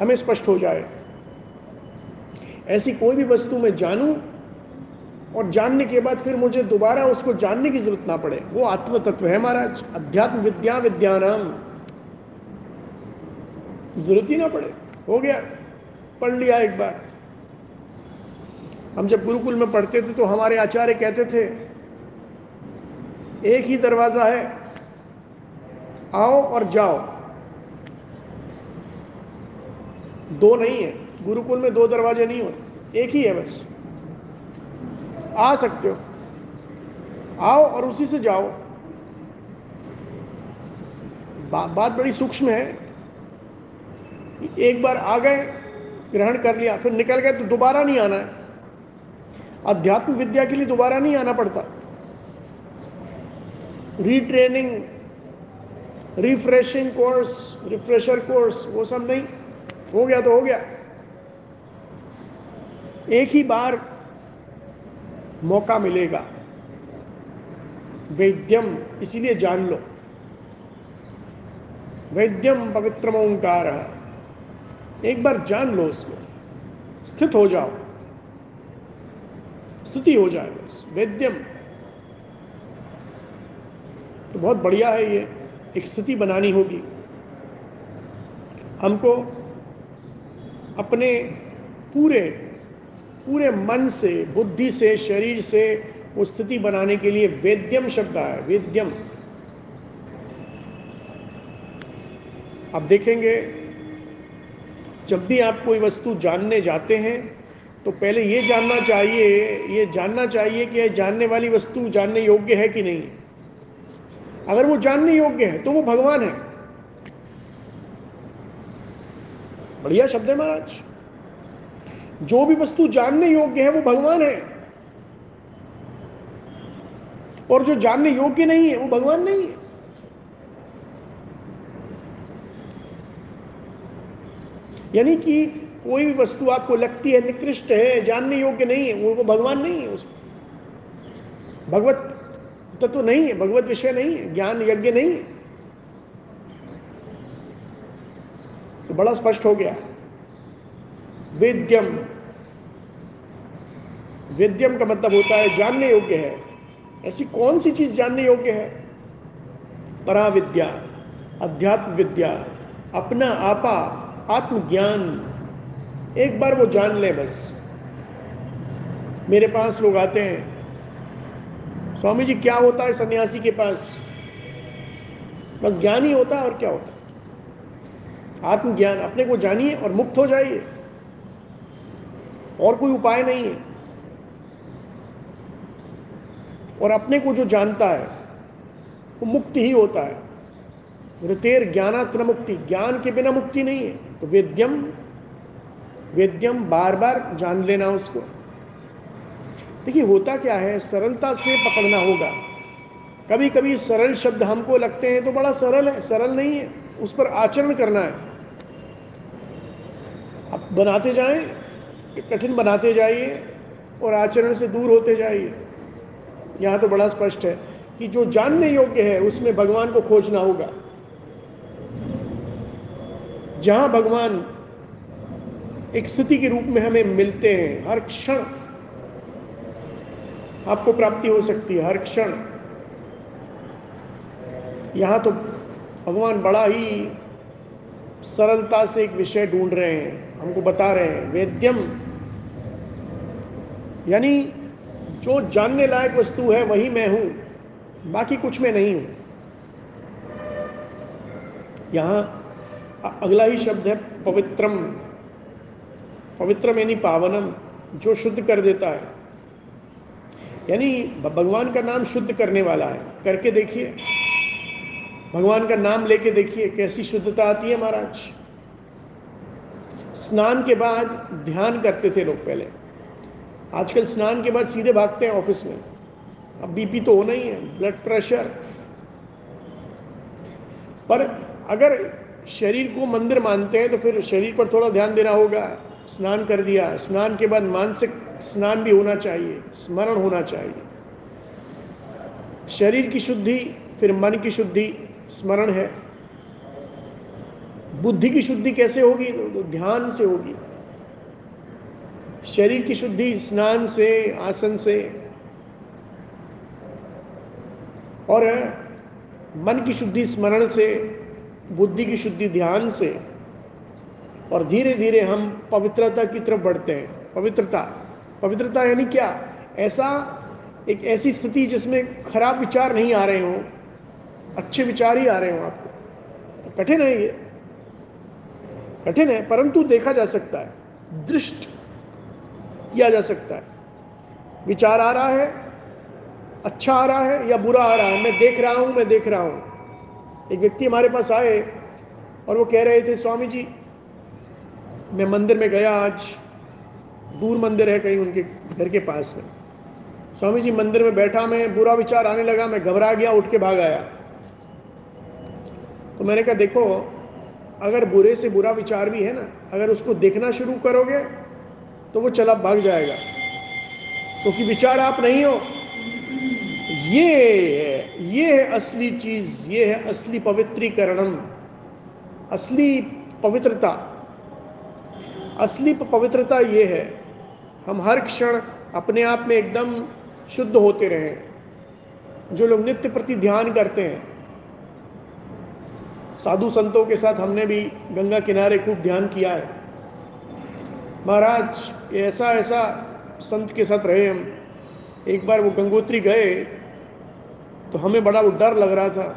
हमें स्पष्ट हो जाए। ऐसी कोई भी वस्तु मैं जानूं और जानने के बाद फिर मुझे दोबारा उसको जानने की ज़रूरत ना पड़े। वो आत्म तत्व है महाराज। अध्यात्म विद्या विद्यानाम। ज़रूरत ही ना पड़े। हो गया। पढ़ लिया एक बार। हम जब गुरुकुल में पढ़ते थे तो हमारे आचार्य कहते थे एक ही दरवाज़ा है आओ और जाओ। दो नहीं है गुरुकुल में दो दरवाजे नहीं होते एक ही है बस। आ सकते हो। आओ और उसी से जाओ। बा, बात बड़ी सूक्ष्म है। एक बार आ गए ग्रहण कर लिया, फिर निकल गए तो दोबारा नहीं आना है। अध्यात्म विद्या के लिए दोबारा नहीं आना पड़ता। Retraining refreshing course refresher course वो सब नहीं। हो गया तो हो गया। एक ही बार मौका मिलेगा। वैद्यम, इसीलिए जान लो। वैद्यम पवित्र ओंकार। एक बार जान लो उसको। स्थित हो जाओ। स्थिति हो जाए बस। वैद्यम। तो बहुत बढ़िया है ये। एक स्थिति बनानी होगी। हमको अपने पूरे पूरे मन से, बुद्धि से, शरीर से वो स्थिति बनाने के लिए वेद्यम शब्द आया। वेद्यम। आप देखेंगे जब भी आप कोई वस्तु जानने जाते हैं तो पहले ये जानना चाहिए, ये जानना चाहिए कि यह जानने वाली वस्तु जानने योग्य है कि नहीं। अगर वो जानने योग्य है तो वो भगवान है। बढ़िया शब्द है महाराज। जो भी वस्तु जानने योग्य है, वो भगवान है। और जो जानने योग्य नहीं है, वो भगवान नहीं है। यानी कि कोई भी वस्तु आपको लगती है, निकृष्ट है, जानने योग्य नहीं है, वो भगवान नहीं है उसमें। भगवत तत्व तो नहीं है, भगवत विषय नहीं है, ज्ञान यज्ञ नहीं है। तो बड़ा स्पष्ट हो गया। वेद्यम। वेद्यम का मतलब होता है जानने योग्य है। ऐसी कौन सी चीज़ जानने योग्य है? पराविद्या, अध्यात्म विद्या, अपना आपा आत्मज्ञान। एक बार वो जान ले बस। मेरे पास लोग आते हैं। स्वामी जी, क्या होता है सन्यासी के पास? बस ज्ञान ही होता है और क्या होता है? आत्मज्ञान। अपने को जानिए और मुक्त हो जाइए। और कोई उपाय नहीं है। और अपने को जो जानता है, वो मुक्ति ही होता है। ऋतेर ज्ञानात्र मुक्ति। ज्ञान के बिना मुक्ति नहीं है। तो वेद्यम वेद्यम बार बार जान लेना उसको। देखिए, होता क्या है? सरलता से पकड़ना होगा। कभी कभी सरल शब्द हमको लगते हैं तो बड़ा सरल है, सरल नहीं है, उस पर आचरण करना है। आप बनाते जाएँ, कठिन बनाते जाइए और आचरण से दूर होते जाइए। यहाँ तो बड़ा स्पष्ट है कि जो जानने योग्य है, उसमें भगवान को खोजना होगा। जहाँ भगवान एक स्थिति के रूप में हमें मिलते हैं, हर क्षण आपको प्राप्ति हो सकती है, हर क्षण। यहाँ तो भगवान बड़ा ही सरलता से एक विषय ढूंढ रहे हैं, हमको बता रहे हैं, वेद्यम। यानी जो जानने लायक वस्तु है, वही मैं हूँ, बाकी कुछ में नहीं हूँ। यहाँ अगला ही शब्द है पवित्रम। पवित्रम यानी पावनम, जो शुद्ध कर देता है। यानी भगवान का नाम शुद्ध करने वाला है। करके देखिए। भगवान का नाम लेके देखिए, कैसी शुद्धता आती है महाराज। स्नान के बाद ध्यान करते थे लोग पहले। आजकल स्नान के बाद सीधे भागते हैं ऑफ़िस में। अब बीपी तो होना ही है ब्लड प्रेशर पर अगर शरीर को मंदिर मानते हैं तो फिर शरीर पर थोड़ा ध्यान देना होगा। स्नान कर दिया, स्नान के बाद मानसिक स्नान भी होना चाहिए, स्मरण होना चाहिए। शरीर की शुद्धि, फिर मन की शुद्धि, स्मरण है। बुद्धि की शुद्धि कैसे होगी? तो ध्यान से होगी। शरीर की शुद्धि स्नान से, आसन से। और, मन की शुद्धि स्मरण से बुद्धि की शुद्धि ध्यान से और धीरे धीरे हम पवित्रता की तरफ़ बढ़ते हैं। पवित्रता। पवित्रता यानी क्या? ऐसा एक ऐसी स्थिति जिसमें खराब विचार नहीं आ रहे हों, अच्छे विचार ही आ रहे हों आपको। तो कठिन है ये। कठिन है, परंतु देखा जा सकता है। दृष्ट किया जा सकता है। विचार आ रहा है अच्छा आ रहा है या बुरा आ रहा है? मैं देख रहा हूँ, मैं देख रहा हूँ। एक व्यक्ति हमारे पास आए और वो कह रहे थे स्वामी जी मैं मंदिर में गया आज, दूर मंदिर है कहीं उनके घर के पास में. स्वामी जी मंदिर में बैठा मैं, बुरा विचार आने लगा, मैं घबरा गया, उठ के भाग आया. तो मैंने कहा, देखो, अगर बुरे से बुरा विचार भी है ना, अगर उसको देखना शुरू करोगे तो वो चला भाग जाएगा। क्योंकि तो विचार आप नहीं हो ये है ये है असली चीज़, ये है असली पवित्रीकरणम, असली पवित्रता। असली पवित्रता ये है, हम हर क्षण अपने आप में एकदम शुद्ध होते रहें, जो लोग नित्य प्रति ध्यान करते हैं। साधु संतों के साथ हमने भी गंगा किनारे खूब ध्यान किया है। महाराज ऐसा ऐसा संत के साथ रहे हम। एक बार वो गंगोत्री गए तो हमें बड़ा डर लग रहा था।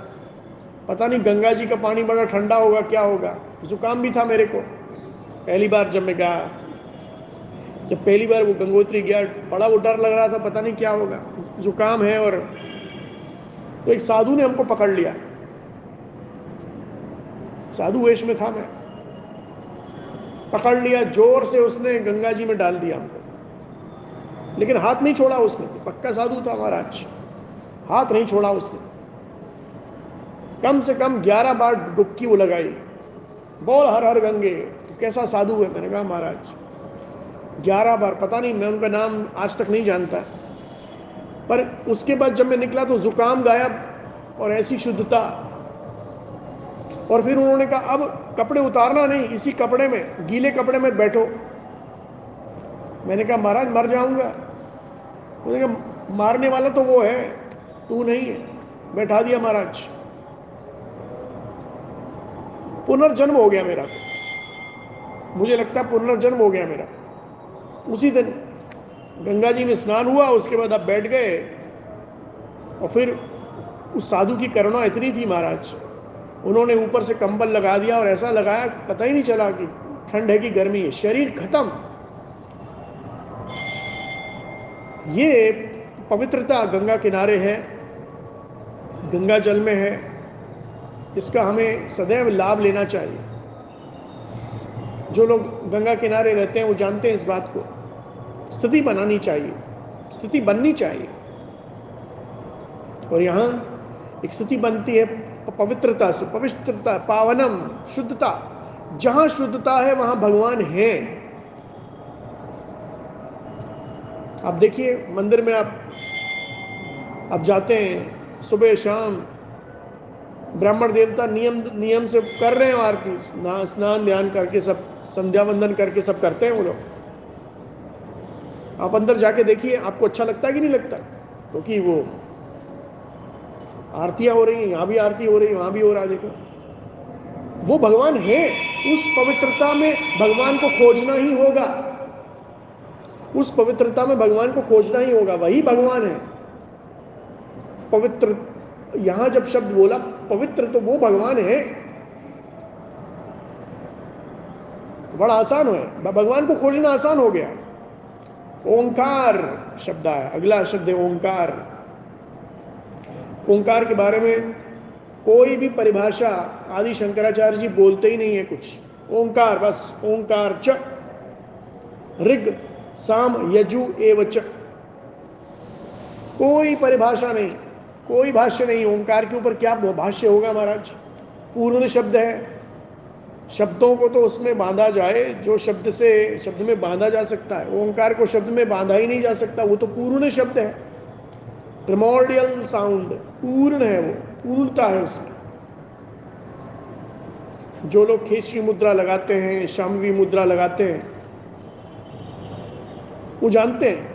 पता नहीं गंगा जी का पानी बड़ा ठंडा होगा, क्या होगा? जुकाम भी था मेरे को। पहली बार जब मैं गया, जब पहली बार वो गंगोत्री गया, बड़ा वो डर लग रहा था, पता नहीं क्या होगा। जुकाम है और तो एक साधु ने हमको पकड़ लिया। साधु वेश में था मैं। पकड़ लिया, ज़ोर से उसने गंगा जी में डाल दिया हमको। लेकिन हाथ नहीं छोड़ा उसने, पक्का साधु था महाराज। हाथ नहीं छोड़ा उसने। कम से कम ग्यारह बार डुबकी वो लगाई। बोल हर हर गंगे तो कैसा साधु है? मैंने कहा, महाराज, ग्यारह बार, पता नहीं, मैं उनका नाम आज तक नहीं जानता। पर उसके बाद जब मैं निकला तो जुकाम गायब और ऐसी शुद्धता। और फिर उन्होंने कहा, अब कपड़े उतारना नहीं, इसी कपड़े में, गीले कपड़े में बैठो। मैंने कहा, महाराज, मर जाऊँगा। उन्होंने कहा, मारने वाला तो वो है तू नहीं है। बैठा दिया महाराज। पुनर्जन्म हो गया मेरा। मुझे लगता है पुनर्जन्म हो गया मेरा। उसी दिन गंगा जी में स्नान हुआ, उसके बाद आप बैठ गए। और फिर उस साधु की करुणा इतनी थी महाराज। उन्होंने ऊपर से कंबल लगा दिया और ऐसा लगाया, पता ही नहीं चला कि ठंड है कि गर्मी है। शरीर खत्म। ये पवित्रता गंगा किनारे है। गंगा जल में है, इसका हमें सदैव लाभ लेना चाहिए। जो लोग गंगा किनारे रहते हैं, वो जानते हैं इस बात को। स्थिति बनानी चाहिए, स्थिति बननी चाहिए। और यहाँ एक स्थिति बनती है पवित्रता से, पवित्रता, पावनम, शुद्धता। जहाँ शुद्धता है, वहाँ भगवान है। आप देखिए, मंदिर में आप आप जाते हैं सुबह शाम ब्राह्मण देवता नियम नियम से कर रहे हैं आरती स्नान, ध्यान करके सब, संध्या वंदन करके सब करते हैं वो लोग। आप अंदर जाके देखिए, आपको अच्छा लगता है कि नहीं लगता? क्योंकि तो वो आरतियाँ हो रही हैं, यहाँ भी आरती हो रही है, वहाँ भी हो रहा है, देखो। वो भगवान है, उस पवित्रता में भगवान को खोजना ही होगा। उस पवित्रता में भगवान को खोजना ही होगा, वही भगवान है। पवित्र, यहाँ जब शब्द बोला, पवित्र तो वो भगवान है। बड़ा आसान है भगवान को खोजना आसान हो गया। ओंकार शब्द है अगला शब्द है ओंकार। ओंकार के बारे में कोई भी परिभाषा आदि शंकराचार्य जी बोलते ही नहीं है कुछ। ओंकार बस, ओंकार च। ऋग, साम, यजु, एव च। कोई परिभाषा नहीं। कोई भाष्य नहीं, ओंकार के ऊपर क्या भाष्य होगा महाराज? पूर्ण शब्द है। शब्दों को तो उसमें बांधा जाए, जो शब्द से, शब्द में बांधा जा सकता है। ओंकार को शब्द में बांधा ही नहीं जा सकता, वो तो पूर्ण शब्द है। प्रिमोडियल साउंड पूर्ण है वो, पूर्णता है उसमें। जो लोग खेचरी मुद्रा लगाते हैं, शामवी मुद्रा लगाते हैं, वो जानते हैं।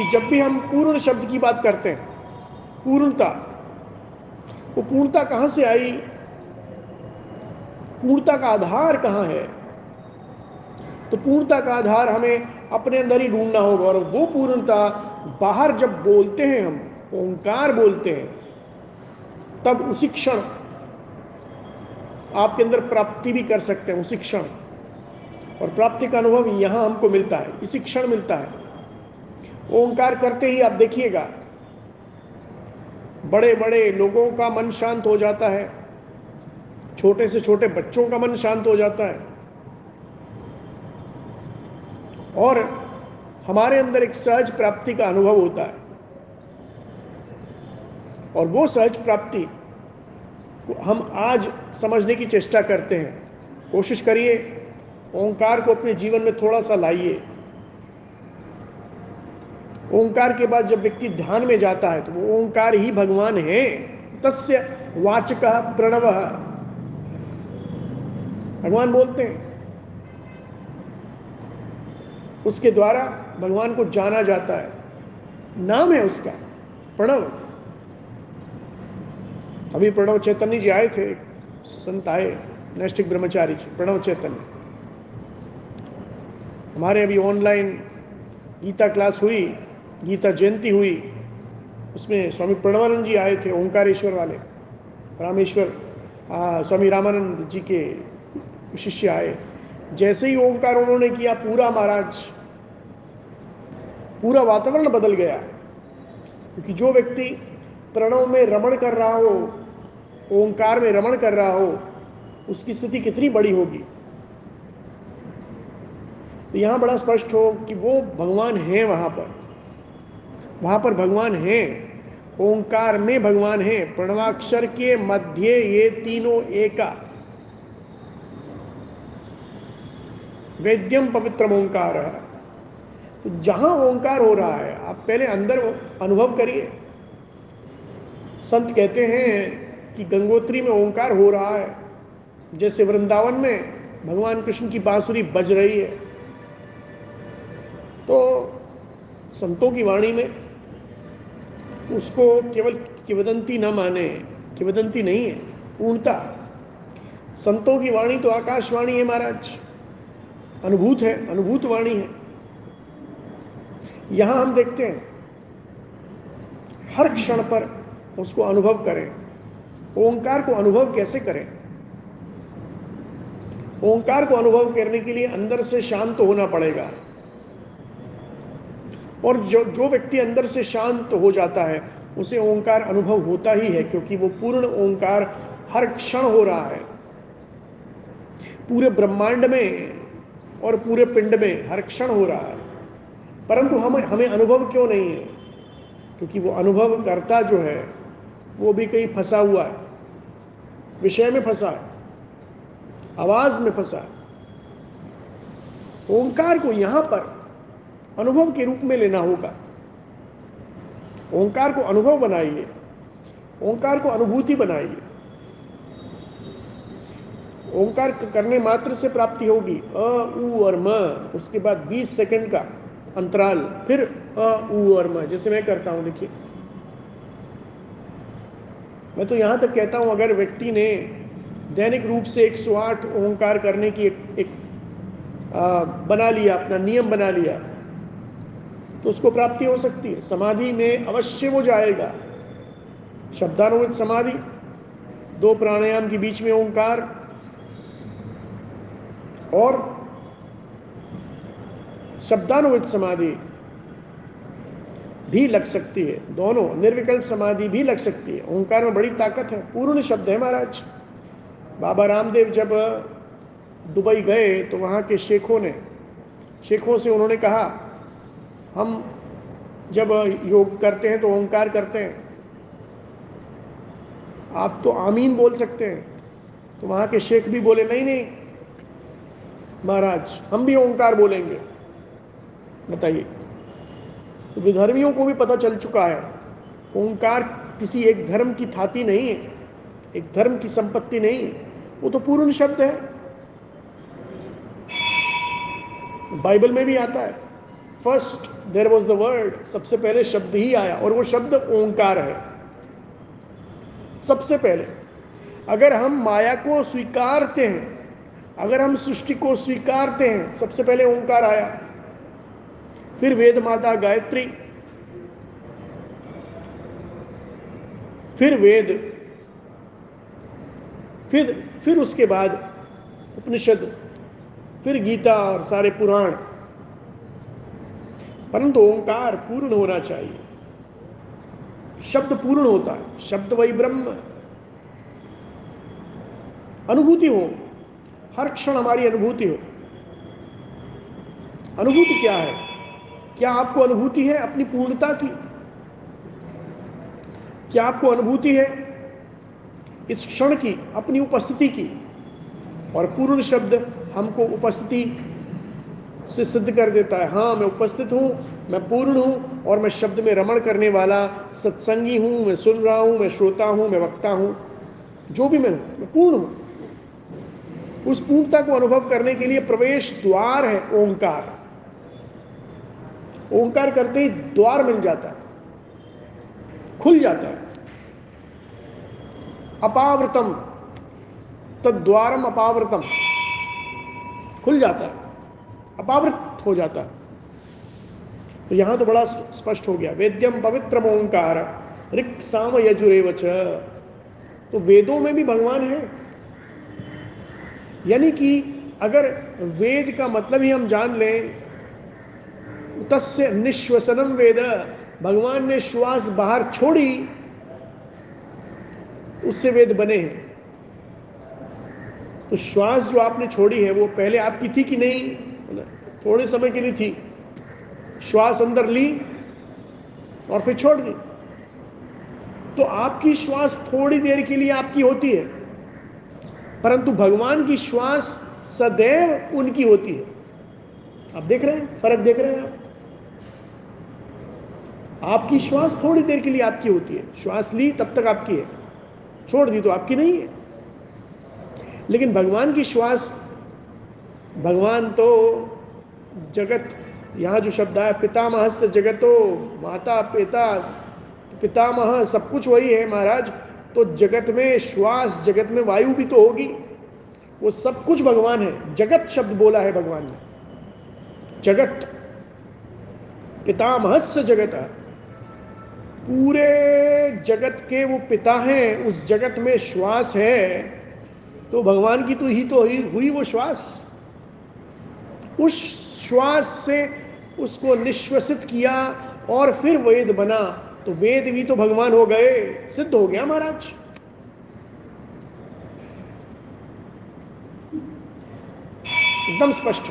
कि जब भी हम पूर्ण शब्द की बात करते हैं, पूर्णता, वो पूर्णता कहाँ से आई? पूर्णता का आधार कहाँ है? तो पूर्णता का आधार हमें अपने अंदर ही ढूंढना होगा और वो पूर्णता बाहर जब बोलते हैं हम, ओंकार बोलते हैं, तब उसी क्षण आपके अंदर प्राप्ति भी कर सकते हैं, उसी क्षण। और प्राप्ति का अनुभव यहाँ हमको मिलता है, इसी क्षण मिलता है। ओंकार करते ही आप देखिएगा बड़े बड़े लोगों का मन शांत हो जाता है, छोटे से छोटे बच्चों का मन शांत हो जाता है। और हमारे अंदर एक सहज प्राप्ति का अनुभव होता है। और वो सहज प्राप्ति हम आज समझने की चेष्टा करते हैं। कोशिश करिए, ओंकार को अपने जीवन में थोड़ा सा लाइए। ओंकार के बाद जब व्यक्ति ध्यान में जाता है तो वो ओंकार ही भगवान है। तस्य वाचक प्रणव। भगवान बोलते हैं। उसके द्वारा भगवान को जाना जाता है। नाम है उसका, प्रणव। अभी प्रणव चैतन्य जी आए थे, संत आए नैष्टिक ब्रह्मचारी जी, प्रणव चैतन्य। हमारे अभी ऑनलाइन गीता क्लास हुई गीता जयंती हुई उसमें स्वामी प्रणवानंद जी आए थे ओंकारेश्वर वाले रामेश्वर आ, स्वामी रामानंद जी के शिष्य आए। जैसे ही ओंकार उन्होंने किया पूरा महाराज पूरा वातावरण बदल गया। क्योंकि जो व्यक्ति प्रणव में रमण कर रहा हो ओंकार में रमण कर रहा हो उसकी स्थिति कितनी बड़ी होगी? तो यहाँ बड़ा स्पष्ट हो कि वो भगवान है वहाँ पर। वहाँ पर भगवान है, ओंकार में भगवान है, प्रणवाक्षर के मध्य ये तीनों एका। वेद्यम पवित्र ओंकार। है तो जहाँ ओंकार हो रहा है, आप पहले अंदर अनुभव करिए। संत कहते हैं कि गंगोत्री में ओंकार हो रहा है। जैसे वृंदावन में भगवान कृष्ण की बांसुरी बज रही है। तो संतों की वाणी में उसको केवल किवदंती न माने, किवदंती नहीं है पूर्णता संतों की वाणी तो आकाशवाणी है, महाराज। अनुभूत है, अनुभूत वाणी है। यहाँ हम देखते हैं, हर क्षण पर उसको अनुभव करें। ओंकार को अनुभव कैसे करें? ओंकार को अनुभव करने के लिए अंदर से शांत होना पड़ेगा। और जो जो व्यक्ति अंदर से शांत हो जाता है, उसे ओंकार अनुभव होता ही है, क्योंकि वो पूर्ण ओंकार हर क्षण हो रहा है। पूरे ब्रह्मांड में और पूरे पिंड में हर क्षण हो रहा है। परंतु हम, हमें अनुभव क्यों नहीं है? क्योंकि वो अनुभव करता जो है, वो भी कहीं फंसा हुआ है। विषय में फंसा है। आवाज़ में फंसा है। ओंकार को यहाँ पर अनुभव के रूप में लेना होगा। ओंकार को अनुभव बनाइए। ओंकार को अनुभूति बनाइए। ओंकार करने मात्र से प्राप्ति होगी। अ उ और म उसके बाद 20 सेकंड का अंतराल फिर अ उ और म जैसे मैं करता हूँ देखिए। मैं तो यहाँ तक कहता हूँ अगर व्यक्ति ने दैनिक रूप से 108 ओंकार करने की एक, एक आ, बना लिया अपना नियम बना लिया तो उसको प्राप्ति हो सकती है। समाधि में अवश्य वो जाएगा। शब्दानुवित समाधि, दो प्राणायाम के बीच में ओंकार, और शब्दानुवित समाधि भी लग सकती है। दोनों, निर्विकल्प समाधि भी लग सकती है। ओंकार में बड़ी ताकत है। पूर्ण शब्द है महाराज। बाबा रामदेव जब दुबई गए तो वहाँ के शेखों ने, शेखों से उन्होंने कहा हम जब योग करते हैं तो ओंकार करते हैं। आप तो आमीन बोल सकते हैं। तो वहाँ के शेख भी बोले, नहीं नहीं, महाराज, हम भी ओंकार बोलेंगे। बताइए। तो विधर्मियों को भी पता चल चुका है, ओंकार किसी एक धर्म की थाती नहीं है, एक धर्म की संपत्ति नहीं है। वो तो पूर्ण शब्द है। बाइबल में भी आता है। First there was the word सबसे पहले शब्द ही आया और वो शब्द ओंकार है। सबसे पहले, अगर हम माया को स्वीकारते हैं, अगर हम सृष्टि को स्वीकारते हैं, सबसे पहले ओंकार आया। फिर वेद माता गायत्री, फिर वेद, फिर फिर उसके बाद उपनिषद, फिर गीता और सारे पुराण। परंतु ओंकार पूर्ण होना चाहिए। शब्द पूर्ण होता है। शब्द वही ब्रह्म। अनुभूति हो। हर क्षण हमारी अनुभूति हो। अनुभूति क्या है? क्या आपको अनुभूति है अपनी पूर्णता की? क्या आपको अनुभूति है इस क्षण की, अपनी उपस्थिति की? और पूर्ण शब्द हमको उपस्थिति से सिद्ध कर देता है हाँ मैं उपस्थित हूँ, मैं पूर्ण हूँ और मैं शब्द में रमण करने वाला सत्संगी हूँ, मैं सुन रहा हूँ, मैं श्रोता हूँ, मैं वक्ता हूँ, जो भी मैं हूँ, मैं पूर्ण हूँ। उस पूर्णता को अनुभव करने के लिए प्रवेश द्वार है, ओंकार। ओंकार करते ही द्वार मिल जाता है, खुल जाता है। अपावृतम तद्वारम अपावृतम, खुल जाता है। अपावृत हो जाता है। तो यहाँ तो बड़ा स्पष्ट हो गया वेद्यम पवित्र ओंकार ऋक साम यजुरेवच तो वेदों में भी भगवान है। यानी कि अगर वेद का मतलब ही हम जान लें, तस्य निश्वसनम वेद। भगवान ने श्वास बाहर छोड़ी, उससे वेद बने हैं। तो श्वास जो आपने छोड़ी है, वो पहले आपकी थी कि नहीं? थोड़े समय के लिए थी। श्वास अंदर ली और फिर छोड़ दी। तो आपकी श्वास थोड़ी देर के लिए आपकी होती है, परंतु भगवान की श्वास सदैव उनकी होती है। आप देख रहे हैं? फ़र्क देख रहे हैं आप? आपकी श्वास थोड़ी देर के लिए आपकी होती है। श्वास ली, तब तक आपकी है। छोड़ दी तो आपकी नहीं है। लेकिन भगवान की श्वास, भगवान तो जगत यहाँ जो शब्द आया पितामह से जगतो माता पिता पितामह सब कुछ वही है महाराज। तो जगत में श्वास जगत में वायु भी तो होगी। वो सब कुछ भगवान है। जगत शब्द बोला है भगवान ने। जगत पितामहस्य जगत पूरे जगत के वो पिता हैं उस जगत में श्वास है तो भगवान की तो ही तो हुई, हुई वो श्वास। उस श्वास से उसको निश्वसित किया और फिर वेद बना। तो वेद भी तो भगवान हो गए। सिद्ध हो गया महाराज। एकदम स्पष्ट।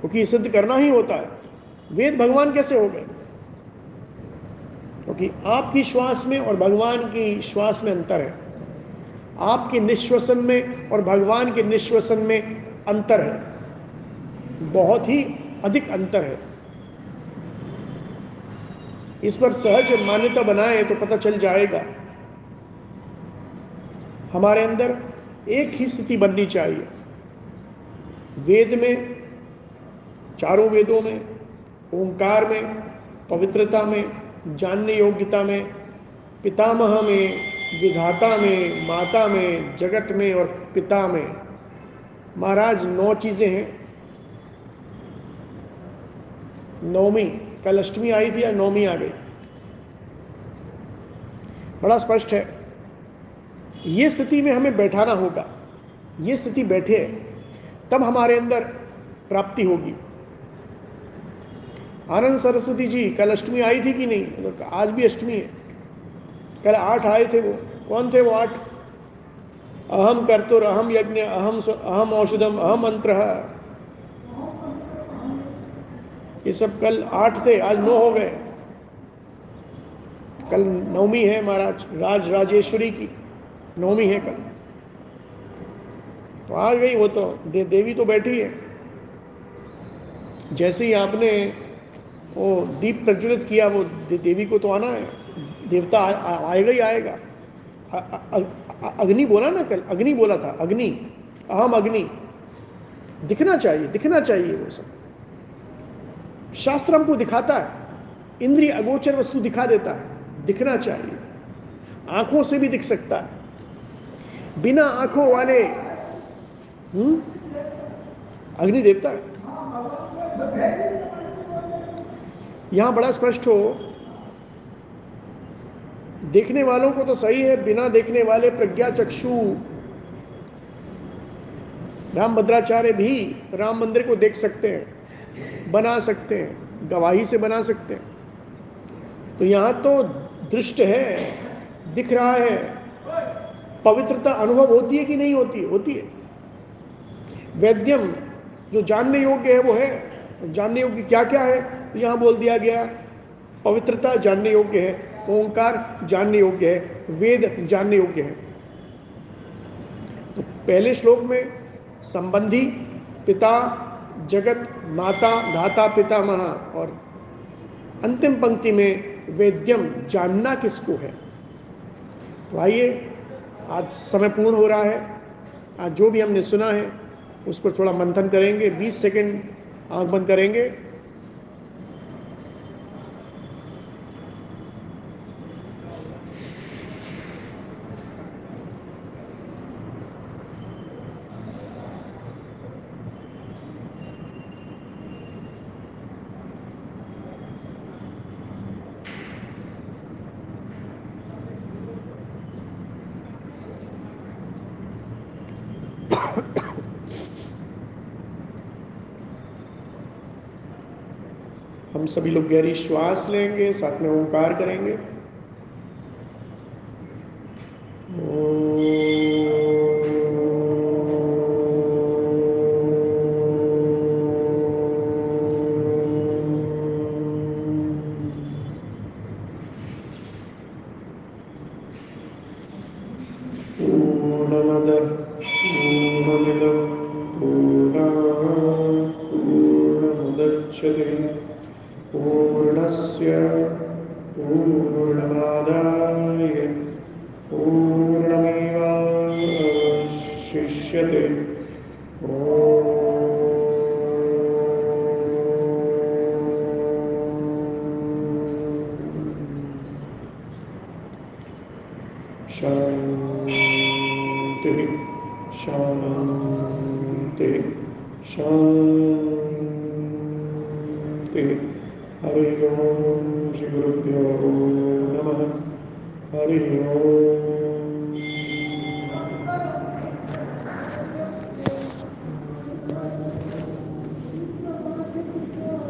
क्योंकि सिद्ध करना ही होता है। वेद भगवान कैसे हो गए? क्योंकि आपकी श्वास में और भगवान की श्वास में अंतर है। आपके निश्वसन में और भगवान के निश्वसन में अंतर है। बहुत ही अधिक अंतर है। इस पर सहज मान्यता बनाए तो पता चल जाएगा। हमारे अंदर एक ही स्थिति बननी चाहिए। वेद में, चारों वेदों में, ओंकार में, पवित्रता में, जानने योग्यता में, पितामह में विधाता में, माता में, जगत में और पिता में। महाराज, नौ चीज़ें हैं। नौमी कल अष्टमी आई थी या नौमी आ गई? बड़ा स्पष्ट है। ये स्थिति में हमें बैठाना होगा। ये स्थिति बैठे, तब हमारे अंदर प्राप्ति होगी। आनंद सरस्वती जी, कल अष्टमी आई थी कि नहीं? तो आज भी अष्टमी है। कल आठ आए थे वो। कौन थे वो आठ? अहम कर्तुर अहम यज्ञ अहम अहम औषधम अहम मंत्र ये सब कल आठ थे आज नौ हो गए। कल नवमी है महाराज राज राजेश्वरी की। नवमी है कल। तो आ गई वो तो दे, देवी तो बैठी है। जैसे ही आपने वो दीप प्रज्वलित किया वो दे, देवी को तो आना है। देवता आएगा ही आएगा। अग्नि बोला ना कल, अग्नि बोला था, अग्नि, अहम अग्नि। दिखना चाहिए दिखना चाहिए वो सब। शास्त्र हमको दिखाता है, इंद्रिय अगोचर वस्तु दिखा देता है, दिखना चाहिए। आँखों से भी दिख सकता है। बिना आँखों वाले हम्म? अग्नि देवता है। यहाँ बड़ा स्पष्ट हो देखने वालों को तो सही है, बिना देखने वाले प्रज्ञा चक्षु। राम भद्राचार्य भी राम मंदिर को देख सकते हैं, बना सकते हैं, गवाही से बना सकते हैं। तो यहाँ तो दृष्ट है, दिख रहा है, पवित्रता अनुभव होती है कि नहीं होती? है होती है। वैद्यम, जो जानने योग्य है वो है, जानने योग्य क्या क्या है? तो यहाँ बोल दिया गया, पवित्रता जानने योग्य है। ओंकार जानने योग्य है, वेद जानने योग्य है। तो पहले श्लोक में संबंधी पिता, जगत, माता, धाता, पिता, महा और अंतिम पंक्ति में वेद्यम जानना किसको है? तो आइए, आज समय पूर्ण हो रहा है, आज जो भी हमने सुना है उस पर थोड़ा मंथन करेंगे 20 सेकंड आँख बंद करेंगे हम सभी लोग गहरी श्वास लेंगे साथ में ओंकार करेंगे।